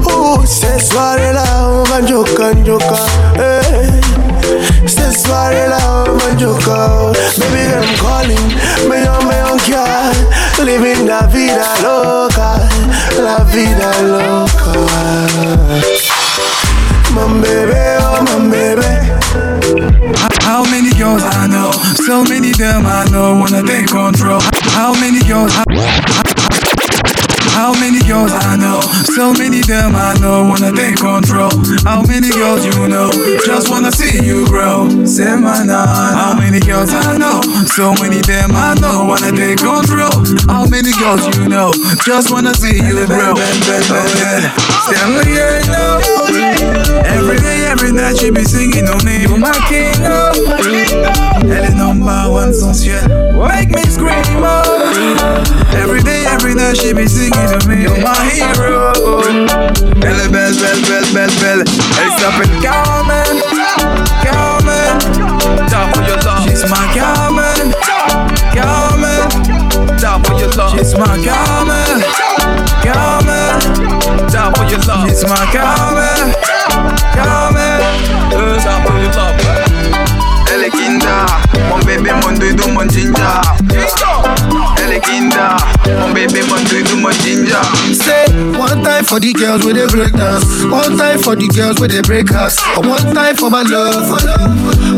Speaker 3: Oh, ce soir-là, on va njoka, njoka. Hey. Eh. Ce soir-là, on va njoka. Baby girl, I'm calling. Me on, me on car. Living la vida loca. La vida loca. My baby, oh my baby.
Speaker 22: How many girls I know? So many them I know wanna take control. How many girls? How many girls I know? So many them I know wanna take control. How many girls you know? Just wanna see you grow. Say my name. How many girls I know? So many them I know wanna take control. How many girls you know? Just wanna see you grow. Stanley, you know. Every day, every night she be singing on me. You're my king, oh. Elle oh. est number one sensuelle. Make me scream, oh. Every day, every night she be singing to me. You're my hero. Elle est belle, belle, belle, belle, belle. Elle s'appelle Carmen. Carmen. Die for your love. She's my Carmen. Carmen. Die for your love. She's my Carmen. Carmen. Die for your love. She's my Carmen. Carmen. Die for your love. Elle est kinda, mon bébé, mon doudou, mon ginger. Elle est kinda, mon bébé, mon doudou, mon ginger.
Speaker 13: Say one time for the girls with the break dance, one time for the girls with the break house, one time for my love,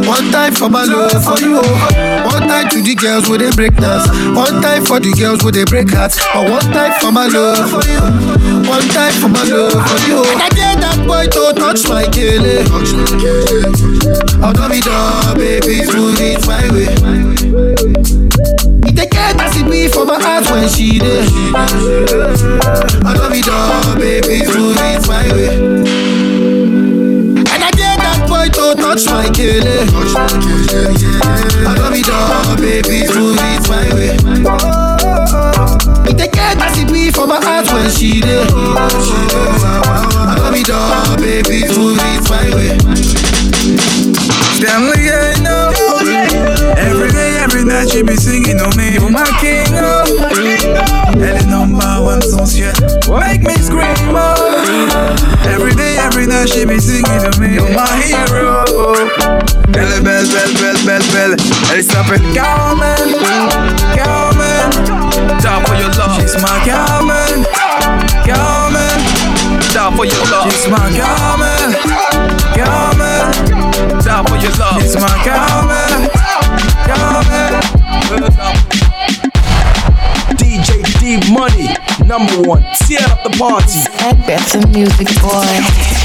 Speaker 13: one time for my love for you, one time to the girls with the break dance, one time for the girls with the break house, one time for my love for you, one time for my love for you. I get that boy to touch my kele, I'll do me dog, baby, smooth it my way. It care as it be for my heart when she there. I love it all, baby, smooth it my way. And I get that boy to touch my kele. I love it all, baby, smooth it care as for my heart when she there. I love it all, baby, smooth it my way.
Speaker 22: Yeah, I know. Every day, every night she be singing on me. You're my king, oh. Est number one sensuelle. Make me scream, oh. Every day, every night she be singing to me. You're my hero. Elle est belle, belle, belle, belle, belle. Elle s'appelle Carmen. Carmen. Die for your love. She's my Carmen. Carmen. Die for your love. She's my Carmen. Carmen. Die for your love. She's my Carmen. Carmen.
Speaker 23: DJ D Money, number one. Tear up the party.
Speaker 24: That's the music boy.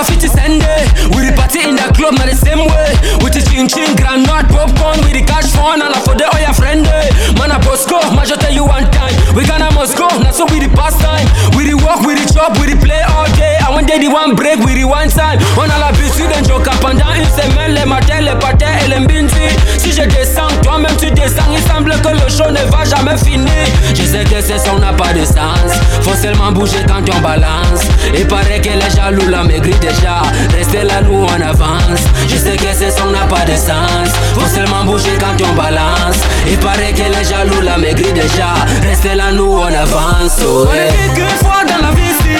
Speaker 25: City Sunday. We the party in the club, not the same way. With the chin chin, granite, popcorn, with the cash fund, and I for the all your friend. eh. Man, I Bosco, man, just tell you one time. We gonna must go, so we the past time. We the walk, we the chop, we the play all day. And they the one break, we the one time. On a la bici, then joke down. Une semaine, les matins, les pâtés et les mbinti. Si je descends, toi-même tu descends. Il semble que le show ne va jamais finir. Je sais que ce son n'a pas de sens. Faut seulement bouger quand on balance. Il paraît que les jaloux la maigri déjà. Restez là, nous on avance. Je sais que ce son n'a pas de sens. Faut seulement bouger quand on balance. Il paraît que les jaloux la maigri déjà. Restez là, nous on avance.
Speaker 5: On est
Speaker 25: yeah.
Speaker 5: qu'une fois dans la vie ici.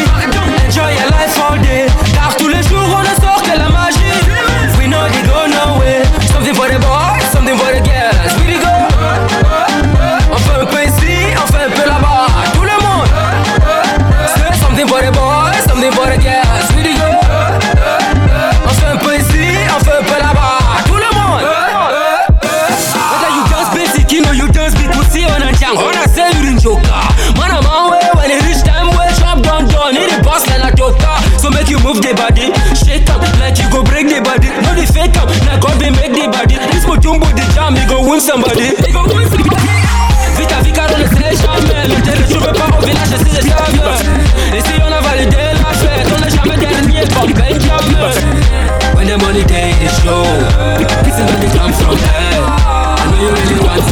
Speaker 5: Enjoy your life all day. Car tous les jours on ne sort que la magie. We know they go nowhere. Something for the boys, something for the girls.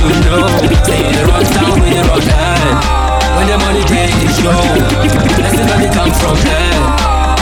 Speaker 5: To know. Say the wrong town with the wrong hand When the money show This is where they come from hey.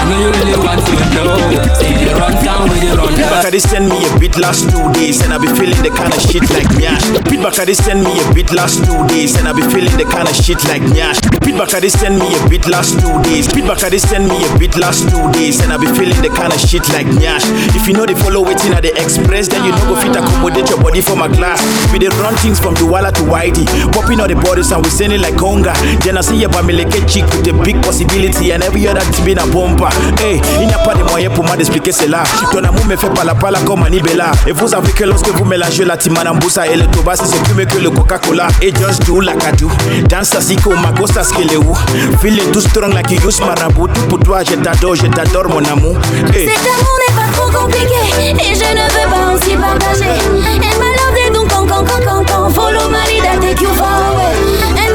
Speaker 5: Know you really want to know Say the wrong town with the
Speaker 19: Pete
Speaker 5: hand
Speaker 19: Bacardi send me a beat last two days and I be feeling the kind of shit like Nyash. Pete Bacardi send me a beat last two days and I be feeling the kind of shit like Nyash. Pete Bacardi send me a beat last two days. Pete Bacardi send me a beat last two days and I be feeling the kind of shit like Nyash. If you know the follow waiting at the express, then you know go fit accommodate your body for my class. We dey run things from Douala to Whitey, popping all the bodies and we send it like conga. Then I see a bamileke chick with a big possibility and every other thing been a bumper. Hey, il n'y a pas de moyen pour moi d'expliquer cela. Ton amour me fait pala pala comme Manibela. Et vous savez que lorsque vous mélangez la Timanambusa et le Toba, c'est plus mieux que le Coca-Cola. Et just do I do. Dance assis comme ma gosse ce qu'elle est où? Feeling too strong like you use marabout. Tout pour toi, je t'adore, je t'adore mon amour. Hey.
Speaker 2: Cet amour n'est pas trop compliqué et je ne veux pas aussi partager. My love they don't come, come, come, come, come. Follow my lead, take you far away.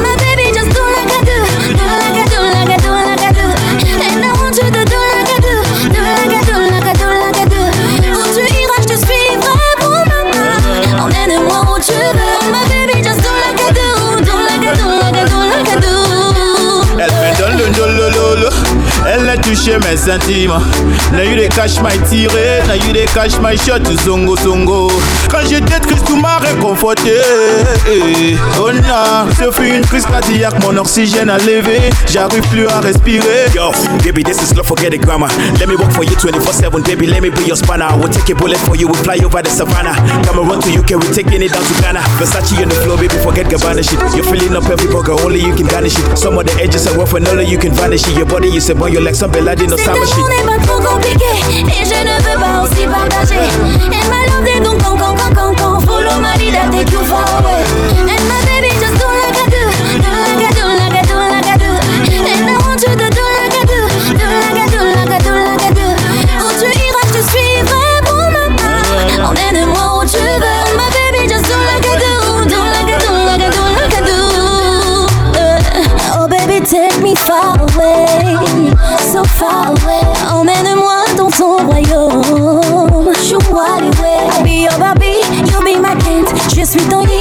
Speaker 19: A touché mes sentiments. Now you they cash my tiré Now you they cash my shot to zongo zongo. Quand j'étais triste tu m'as réconforté. Oh non Ce fut une crise cardiaque Mon oxygène a levé. J'arrive plus à respirer. Yo baby this is love forget the grammar. Let me work for you 24-7 baby let me be your spanner. I will take a bullet for you we fly over the savannah. Cameroon to UK we taking it down to Ghana. Versace on the floor baby forget Gabbana shit. You're filling up every burger only you can garnish it. Some of the edges are rough and only you can vanish it. Your body is a boy you're like
Speaker 2: n'est pas trop compliqué et je ne veux pas aussi partager. And my love they don't come, come, come, come, come. Follow my lead, I take you far away. And my baby just do like I do, do like I do, suis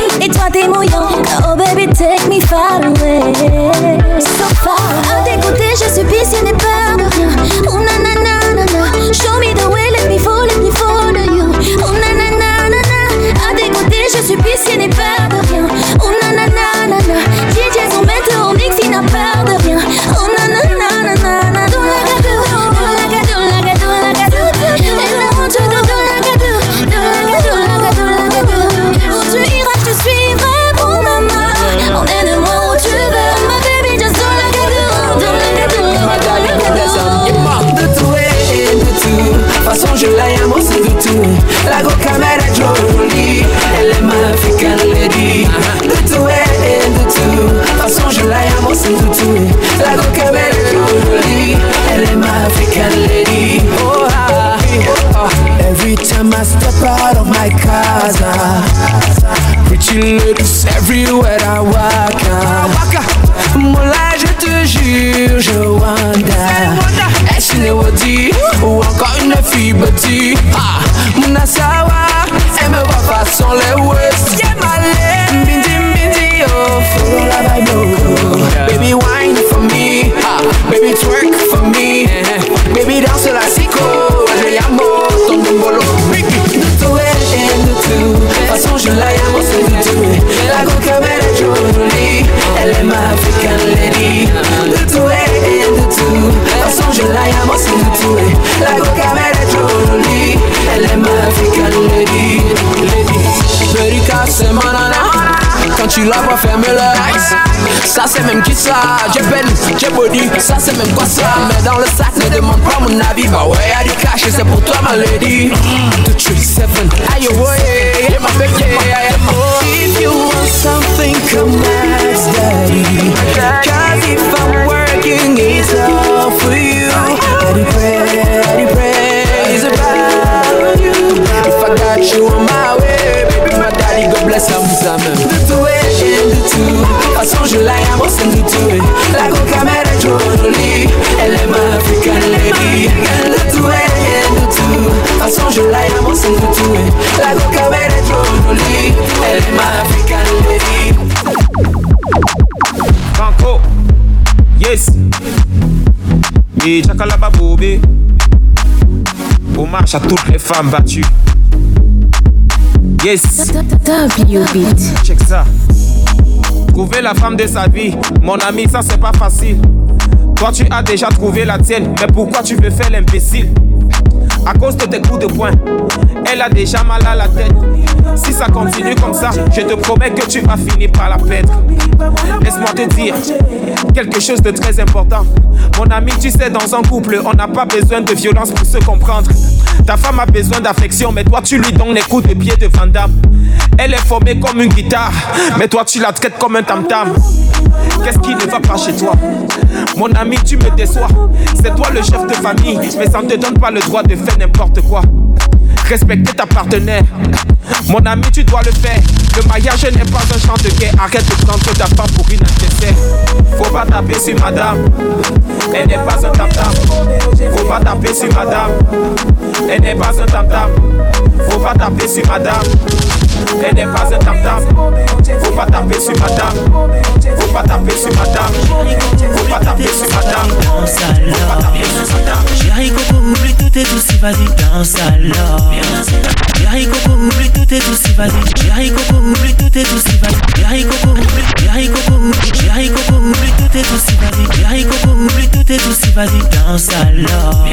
Speaker 14: ça. J'ai j'ai body Ça c'est même quoi ça. Mais dans le sac ne demande pas mon avis. Bah ouais y'a du cash et c'est pour toi ma lady. 237 Aïe oh, ouais Yeah my baby yeah If you want something come ask daddy. Cause if I'm working it's all for you. Daddy pray, daddy pray It's about you. If I got you on my way Baby my daddy God bless him ça Elle est ma African lady The two and the two De façon je la llamo c'est the two La coca mère est jolie Elle est ma African lady
Speaker 10: Franco, yes. Et Chakalaba Bobé. Hommage à toutes les femmes battues. Yes. Check ça. Trouver la femme de sa vie, mon ami, ça c'est pas facile. Toi tu as déjà trouvé la tienne, mais pourquoi tu veux faire l'imbécile? À cause de tes coups de poing, elle a déjà mal à la tête. Si ça continue comme ça, je te promets que tu vas finir par la perdre. Laisse-moi te dire quelque chose de très important. Mon ami, tu sais, dans un couple, on n'a pas besoin de violence pour se comprendre. Ta femme a besoin d'affection, mais toi tu lui donnes les coups de pied de Van Damme. Elle est formée comme une guitare, mais toi tu la traites comme un tam-tam. Qu'est-ce qui ne va pas chez toi? Mon ami, tu me déçois. C'est toi le chef de famille, mais ça ne te donne pas le droit de faire n'importe quoi. Respecter ta partenaire. Mon ami, tu dois le faire. Le mariage n'est pas un champ de guerre. Arrête de prendre ta femme pour une adversaire. Faut pas taper sur madame. Elle n'est pas un tam-tam. Faut pas taper sur madame. Elle n'est pas un tam-tam. Faut pas taper sur madame. Elle n'est pas un tam-tam. Faut pas taper sur madame. Faut pas taper sur madame. Faut pas taper sur madame.
Speaker 7: Danse alors Chérie Coco oublie tout et tout si vas-y danse alors Chérie Coco oublie tout et tout si vas-y Chérie Coco oublie tout et tout si vas-y Chérie Coco oublie Chérie Coco oublie. Coco oublie tout et tout si vas-y Chérie Coco oublie tout et tout si vas-y danse alors.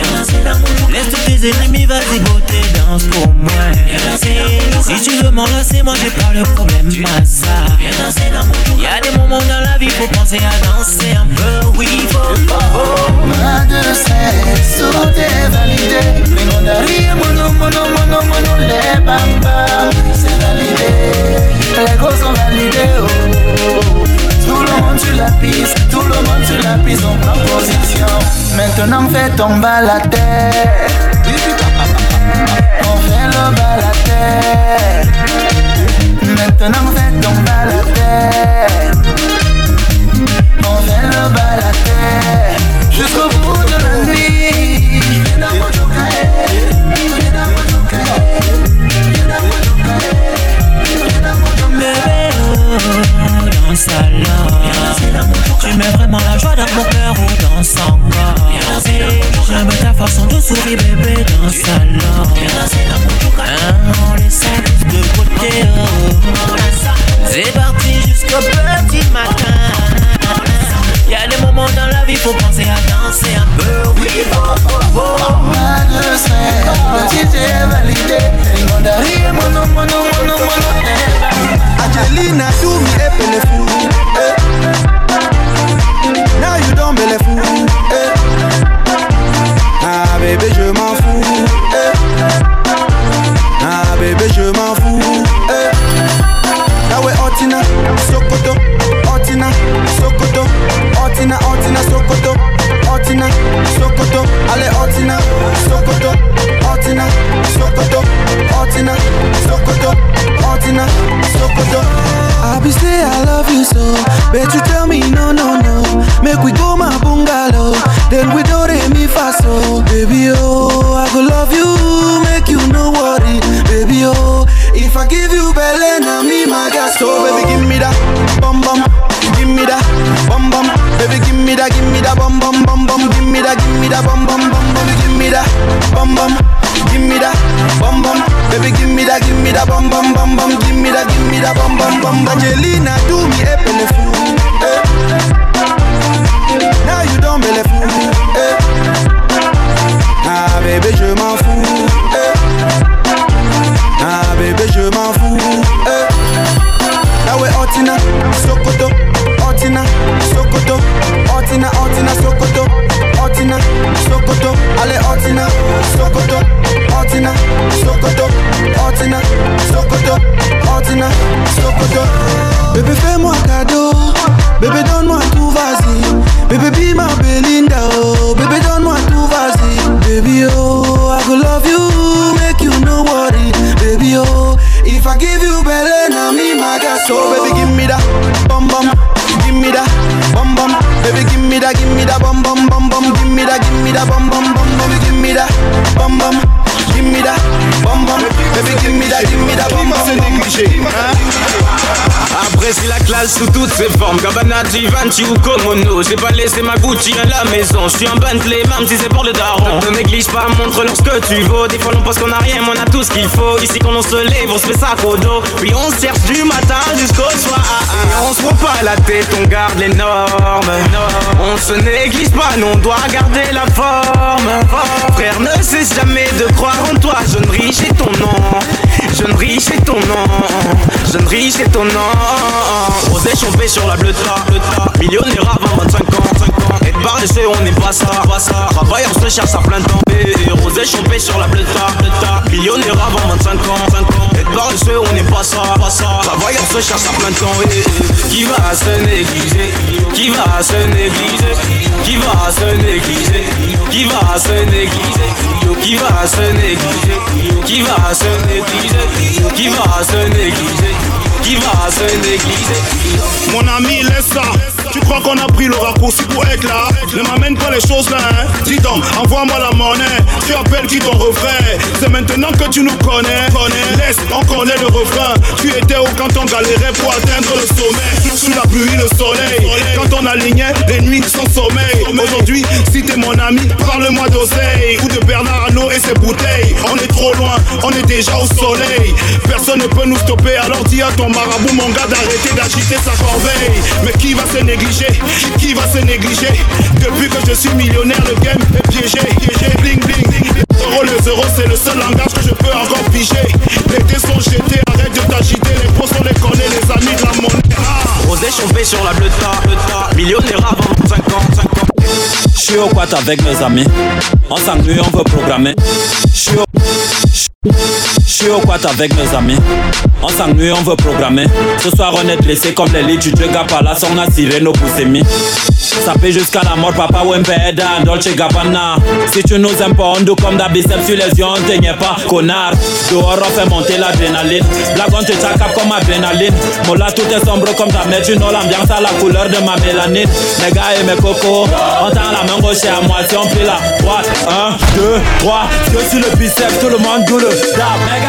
Speaker 7: Laisse tous tes ennemis vas-y beauté danse pour moi. Si tu veux m'enlacer moi j'ai pas le problème ma ça. Y'a des moments dans la vie faut penser à danser un peu oui faut.
Speaker 13: Pas de est validé. Les mondaries, mono, mono, mono, mono, les bam bam, c'est validé. Les gros sont validés, oh, oh. Tout le monde sur la piste, tout le monde sur la piste, on prend position. Maintenant, fais tomber la tête. On fait le bas la tête. Maintenant, fais tomber la. On fait le bas la tête. Jusqu'au
Speaker 7: Tu mets vraiment la joie dans mon cœur, oh, danse encore J'aime ta façon de sourire, bébé, danse alors Hein, On les sacs de côté, oh. C'est parti jusqu'au petit matin y a des moments dans la vie, faut penser à danser un peu. Oui, oh, oh, oh.
Speaker 13: Mademoiselle, si j'ai validé, Gondari, mono, mono, mono, mono.
Speaker 3: Angelina, do me a. Now you don't. Eh. Ah, bébé, je m'en fous. Eh. Ah, bébé, je m'en fous. Eh. Ah Now we're Otina, Sokoto, Otina, Sokoto. Sokoto. Sokoto. Ale Sokoto. Sokoto. Sokoto. Sokoto.
Speaker 6: I be say I love you so. Bet you tell me no, no, no. Make we go my bungalow. Then we do re mi fa so. Baby oh, I go love you. Make you no worry. Baby oh, if I give you Belena, me my gas So. Baby give me that bum bum give me that bum bum. Baby, give me that, give me that bum bum bum bum. Give me that, give me that bum bum bum bum. Give me that bum bum, give me that bum bum. Baby, give me that, give me that bum bum bum bum. Give me that, give me that bum bum bum. Angelina, do me a fool. Eh. Now you don't believe fool. Eh. Ah bébé, je m'en fous. Eh. Ah bébé, je m'en fous. Eh. Now we Otina, Sokoto, Otina,
Speaker 20: sous toutes ses formes. Cabana, Givenchy ou Komono J'ai pas laissé ma Gucci à la maison. Je suis un Bentley même si c'est pour le daron. Ne néglige pas, montre leur ce que tu vaux. Des fois on pense qu'on a rien mais on a tout ce qu'il faut. Ici quand on se lève on se fait ça au dos. Puis on cherche du matin jusqu'au soir. Et on se prend pas la tête, on garde les normes. On se néglige pas, non on doit garder la forme. Frère ne cesse jamais de croire en toi Jeune riche et ton nom Jeune riche et ton nom Jeune riche et ton nom Rosé chauffé sur la bleuta Millionnaire avant 25 ans Et par les on n'est pas ça. Travailleur se cherche à plein temps. Et Rosé chauffé sur la bleuta Millionnaire avant 25 ans. Et par les on n'est pas ça. Travailleur se cherche à plein temps. Et Qui va se négliger? Qui va se négliger? Qui va se négliger? Qui va se négliger? Qui va se négliger? Qui va se négliger? Qui va se négliger? Qui
Speaker 26: Mon ami, laisse ça. Tu crois qu'on a pris le raccourci pour être Ne m'amène pas les choses là, hein. Dis donc, envoie-moi la monnaie. Tu appelles qui ton refrain C'est maintenant que tu nous connais. Laisse, on connaît le refrain. Tu étais où quand on galérait pour atteindre le sommet Sous la pluie, le soleil. Quand on alignait les nuits sans sommeil. Aujourd'hui, si t'es mon ami, parle-moi d'oseille. Ou de Bernard Arnault et ses bouteilles. On est trop loin, on est déjà au soleil. Personne ne peut nous stopper, alors dis à ton marabout, mon gars, d'arrêter d'agiter sa corbeille. Mais qui va se négliger? Qui va se négliger? Depuis que je suis millionnaire, le game est piégé. piégé. Bling, bling, bling. Zéro, le zéro, c'est le seul langage que je peux encore piger. Les dés sont jetés, arrête de t'agiter. Les pros, on les connaît, les amis de la monnaie. Ah.
Speaker 20: Rosé chauffé sur la bleuta Millionnaire avant 5 ans 5 ans
Speaker 17: Je suis au quad avec mes amis. On s'ennuie, on veut programmer. Je suis au... Je suis au quad avec mes amis. On s'ennuie, on veut programmer. Ce soir, on est blessé comme les lits du Dieu Gapalas. On a tiré nos poussées Ça paie jusqu'à la mort, papa Wempeda, Dolce Gabbana. Si tu nous aimes pas, on doit comme d'habitude sur les yeux, on t'aignait pas, connard. Dehors, on fait monter l'adrénaline. Blague, on te tchacape comme adrénaline. Mola, tout est sombre comme ta mère. Tu know l'ambiance à la couleur de ma mélanine. Mes gars et mes cocos, on tend la main gauche et à moitié, on plie la droite. 1, 2, 3, yeux sur le biceps, tout le monde doule. Mes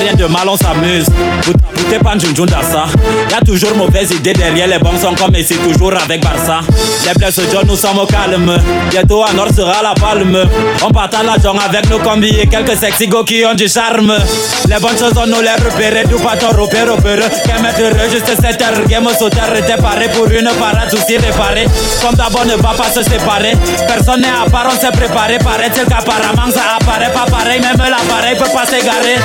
Speaker 17: rien de mal, on s'amuse. T'es pas Junjun Dassa. Y'a toujours mauvaise idée derrière les bombes sont comme ici, toujours avec Barça. Les blesses John, nous sommes au calme. Bientôt à Nord sera la palme. On partage l'argent avec nos combis et quelques sexy go qui ont du charme. Les bonnes choses, on nous les repérer. Tout pas ton repère, repère. Qu'un heureux, juste cette heure. Game sauteur, était paré pour une parade, souci réparé. Comme d'abord, ne va pas se séparer. Personne n'est à part, on s'est préparé. Paraît-il qu'apparemment ça apparaît pas pareil. Même l'appareil peut pas s'égarer.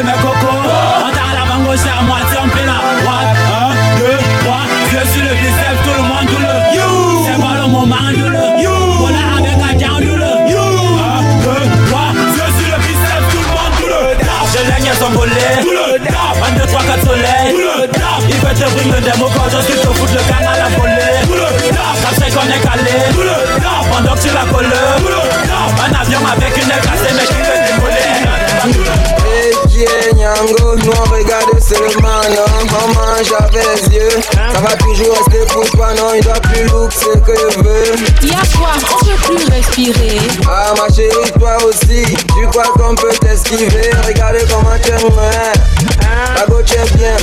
Speaker 17: et mes cocos. On t'a la à moitié en? Un, deux, trois. Je suis le bicep, tout le monde tout le. You. C'est pas le moment du. You. On a avec un tiens du le. You. Un, deux, trois. Je suis le bicep, tout le monde tout le. Je l'ai qu'à son volet. Tout le. 1, 2, 3, 4 soleil. Tout le. Il veut te bring le démo quand je suis te foutre le canal à voler. Tout le. Qu'on est calé. Tout le. Pendant que tu la colles.
Speaker 27: Hey, Nyango, nous on regarde seulement, non Maman, j'avais les yeux. Ça va toujours rester pour toi, non Il doit plus look ce que je veux.
Speaker 28: Y'a quoi? On peut plus respirer.
Speaker 27: Ah ma chérie, toi aussi Tu crois qu'on peut t'esquiver. Regardez comment tu aimes La gauche est bien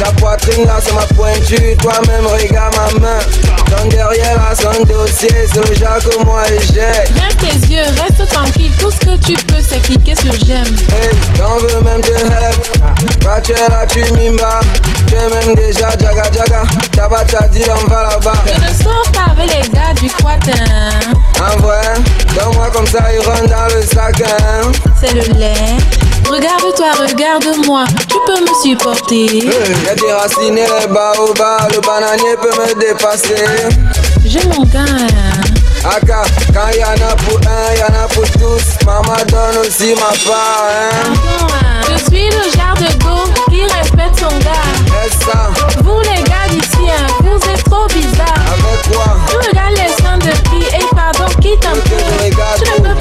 Speaker 27: La poitrine là c'est ma pointure Toi-même regarde ma main. Ton derrière là c'est un dossier. C'est le genre que moi j'ai.
Speaker 28: Ferme tes yeux, reste tranquille. Tout ce que tu peux c'est cliquer sur j'aime.
Speaker 27: Hey, j'en veux même te help Quand tu es là tu m'imbas Tu es même déjà jaga jaga. T'as pas t'as dit on va là-bas.
Speaker 28: Je ne sors pas avec les gars du quatin.
Speaker 27: En vrai, donne-moi comme ça ils rentrent dans le sac hein.
Speaker 28: C'est le lait Regarde-toi, regarde-moi Tu peux me supporter.
Speaker 27: J'ai déraciné les baobabs Le bananier peut me dépasser.
Speaker 28: J'ai mon gars
Speaker 27: Aka, quand y'en a pour un, y'en a pour tous. Maman donne aussi ma part hein.
Speaker 28: Je suis le genre de go qui respecte son gars.
Speaker 27: Ça?
Speaker 28: Vous les gars d'ici, hein, vous êtes trop bizarres.
Speaker 27: Avec quoi
Speaker 28: Tu regardes les seins de qui Et pardon, qui t'en Tu ne peux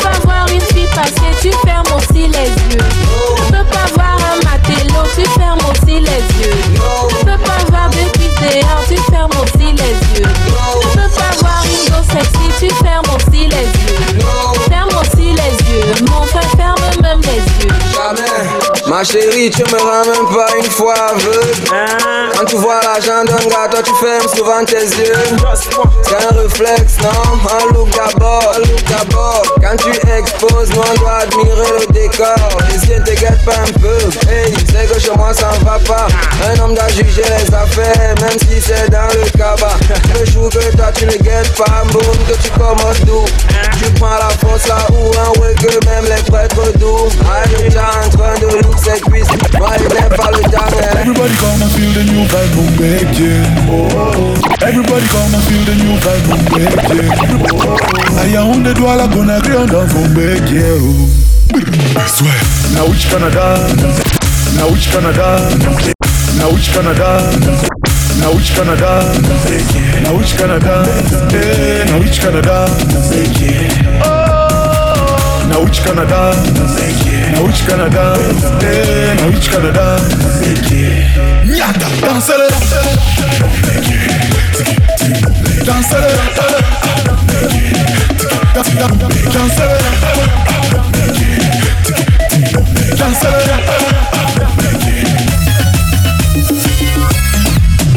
Speaker 28: Tu fermes aussi les yeux. Tu peux pas voir une go sexy Tu fermes aussi les yeux ferme même les yeux.
Speaker 27: Jamais. Ma chérie, tu me rends même pas une fois aveugle. Quand tu vois l'argent d'un gars, toi tu fermes souvent tes yeux. C'est un réflexe, non? Un look d'abord, look d'abord. Quand tu exposes, nous on doit admirer le décor. Les yeux te guettent pas un peu. Hey, c'est que chez moi ça ne va pas. Un homme doit juger les affaires, même si c'est dans le cabas. Le jour que toi tu ne guettes pas, boum, que tu commences d'où Tu prends la force là où un ouais que même les prêtres doux le gars en train de look ses cuisses Moi il n'aime pas le dernier
Speaker 29: Everybody come and feel the new vibe, boom, back, yeah. Oh, everybody come and feel the new vibe, boom, back, yeah. On the door, I'm gonna ground down from back, yeah. Oh. Swear. Now which Canada? Now which Canada? Now which Canada? Now which Canada? Now which Canada? Now which Canada? Oh, now which Canada? Nauti Canadá, Nauti Canadá, eh, Nauti Canadá. Nhata, dançaré, dançaré, dançaré, dançaré.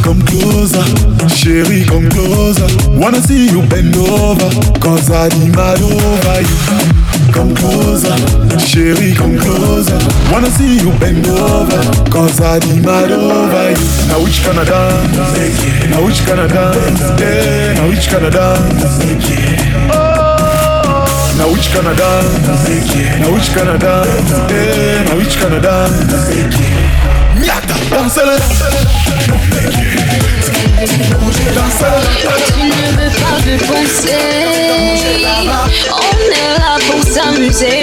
Speaker 29: Come closer, Sherry, come closer. Wanna see you bend over, cause I'm mad over you. Come closer, chérie, come closer. Wanna see you bend over, cause I demand over you. Now which Canada? Now which Canada? Yeah, now which Canada? Oh. Now which Canada? Now which Canada? Yeah, now which Canada? Miata, dansez-le
Speaker 2: Tu ne veux pas de conseils On est là pour s'amuser.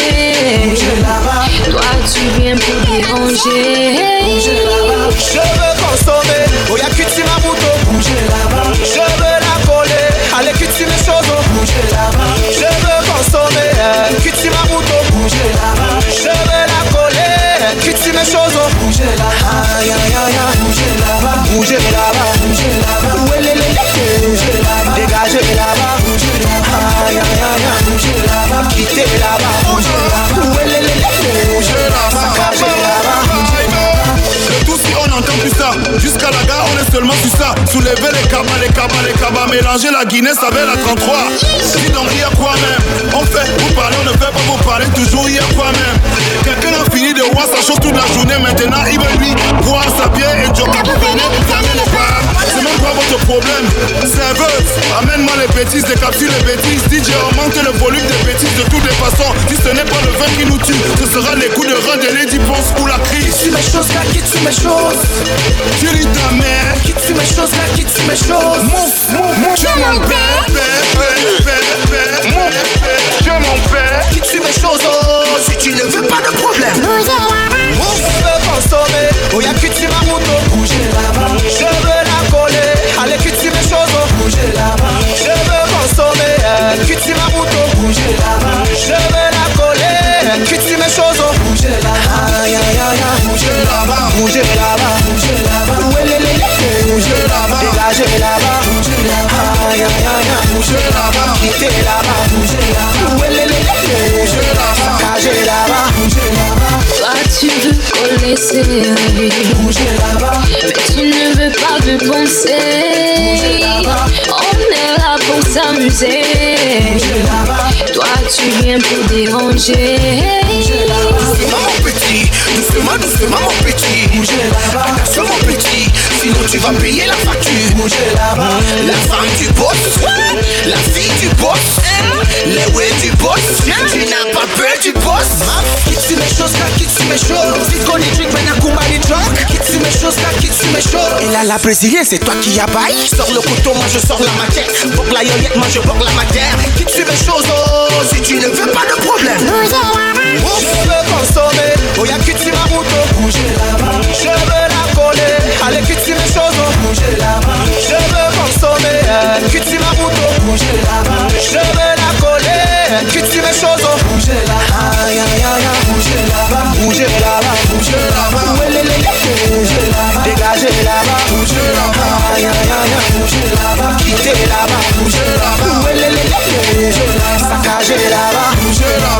Speaker 2: Toi tu viens pour déranger.
Speaker 13: Je veux consommer, oh y'a que tu m'as bouton Bougez là-bas Je veux la coller, allez que tu me choses Bougez là-bas Je veux consommer, que tu m'as bouton me choses Bougez là-bas, aïe aïe aïe Bougez là-bas, bougez là-bas Bougez là-bas, est les les Bougez là-bas, dégagez là-bas Bougez là-bas, aïe aïe aïe Bougez là-bas, quittez là-bas Bougez là-bas, les les les Bougez là-bas
Speaker 26: ça. Jusqu'à la gare on est seulement sur ça. Soulever les cabas, les cabas, les cabas Mélanger la Guinée avec la 33 Dis donc il y a quoi même On fait, vous parlez, on ne fait pas vous parler Toujours il y a quoi même Quelqu'un a fini de voir sa chose toute la journée. Maintenant il veut lui boire sa bière Et joker les bars C'est même pas votre problème. Serveuse, amène-moi les bêtises Décapsule les bêtises. DJ augmente le volume des bêtises De toutes les façons Si ce n'est pas le vin qui nous tue Ce sera les coups de rein de Lady Ponce ou la crise
Speaker 13: mes choses, qui mes choses.
Speaker 26: Tu ta mère,
Speaker 13: mes choses, qui mes choses.
Speaker 26: Move, move, move, je m'en père, move, je m'en père.
Speaker 13: Qui tue mes choses, oh, si tu ne veux pas de problème. Move, veux consommer, oh y'a qui tue ma route, dégagez là-bas, bougez là-bas, aïe bougez là-bas, quittez là-bas, bougez là-bas, bougez là-bas, là-bas, bougez là-bas.
Speaker 2: Toi tu veux serré,
Speaker 13: bougez là-bas,
Speaker 2: mais tu ne veux pas me penser. On est là pour s'amuser. Toi tu viens pour déranger.
Speaker 13: Doucement mon petit, doucement, doucement mon petit Bougez là-bas, mon petit Sinon tu vas payer la facture. Bougez là-bas, la femme du boss. La fille du boss. Les way du boss. Tu n'as pas peur du boss. Tu mes choses, quitte tu mes choses Vite qu'on y drink, maintenant qu'on m'a drunk Quitte tu mes choses, quitte tu mes choses Et là la brésilienne c'est toi qui abaille. Sors le couteau, moi je sors la matière. Boque la yoyette, moi je boque la matière. Tu mes choses, oh Si tu ne veux pas de problème. Là-bas Je veux consommer. Oh ma route, bougez là-bas. Je veux coller, allez quitter les choses, bouger la main. Je veux consommer, elle quitte ma route, bouger la main. Je veux la coller, elle quitte mes choses, bouger la main. Aïe aïe aïe, bouger la main, bouger la main, bouger la main. Ouais, les, les, bouger la main, dégager la main, bouger la main. Aïe aïe la main, quitter la main, bouger la main.
Speaker 30: Ouais, les, les, bouger la main, saccager la main, bouger la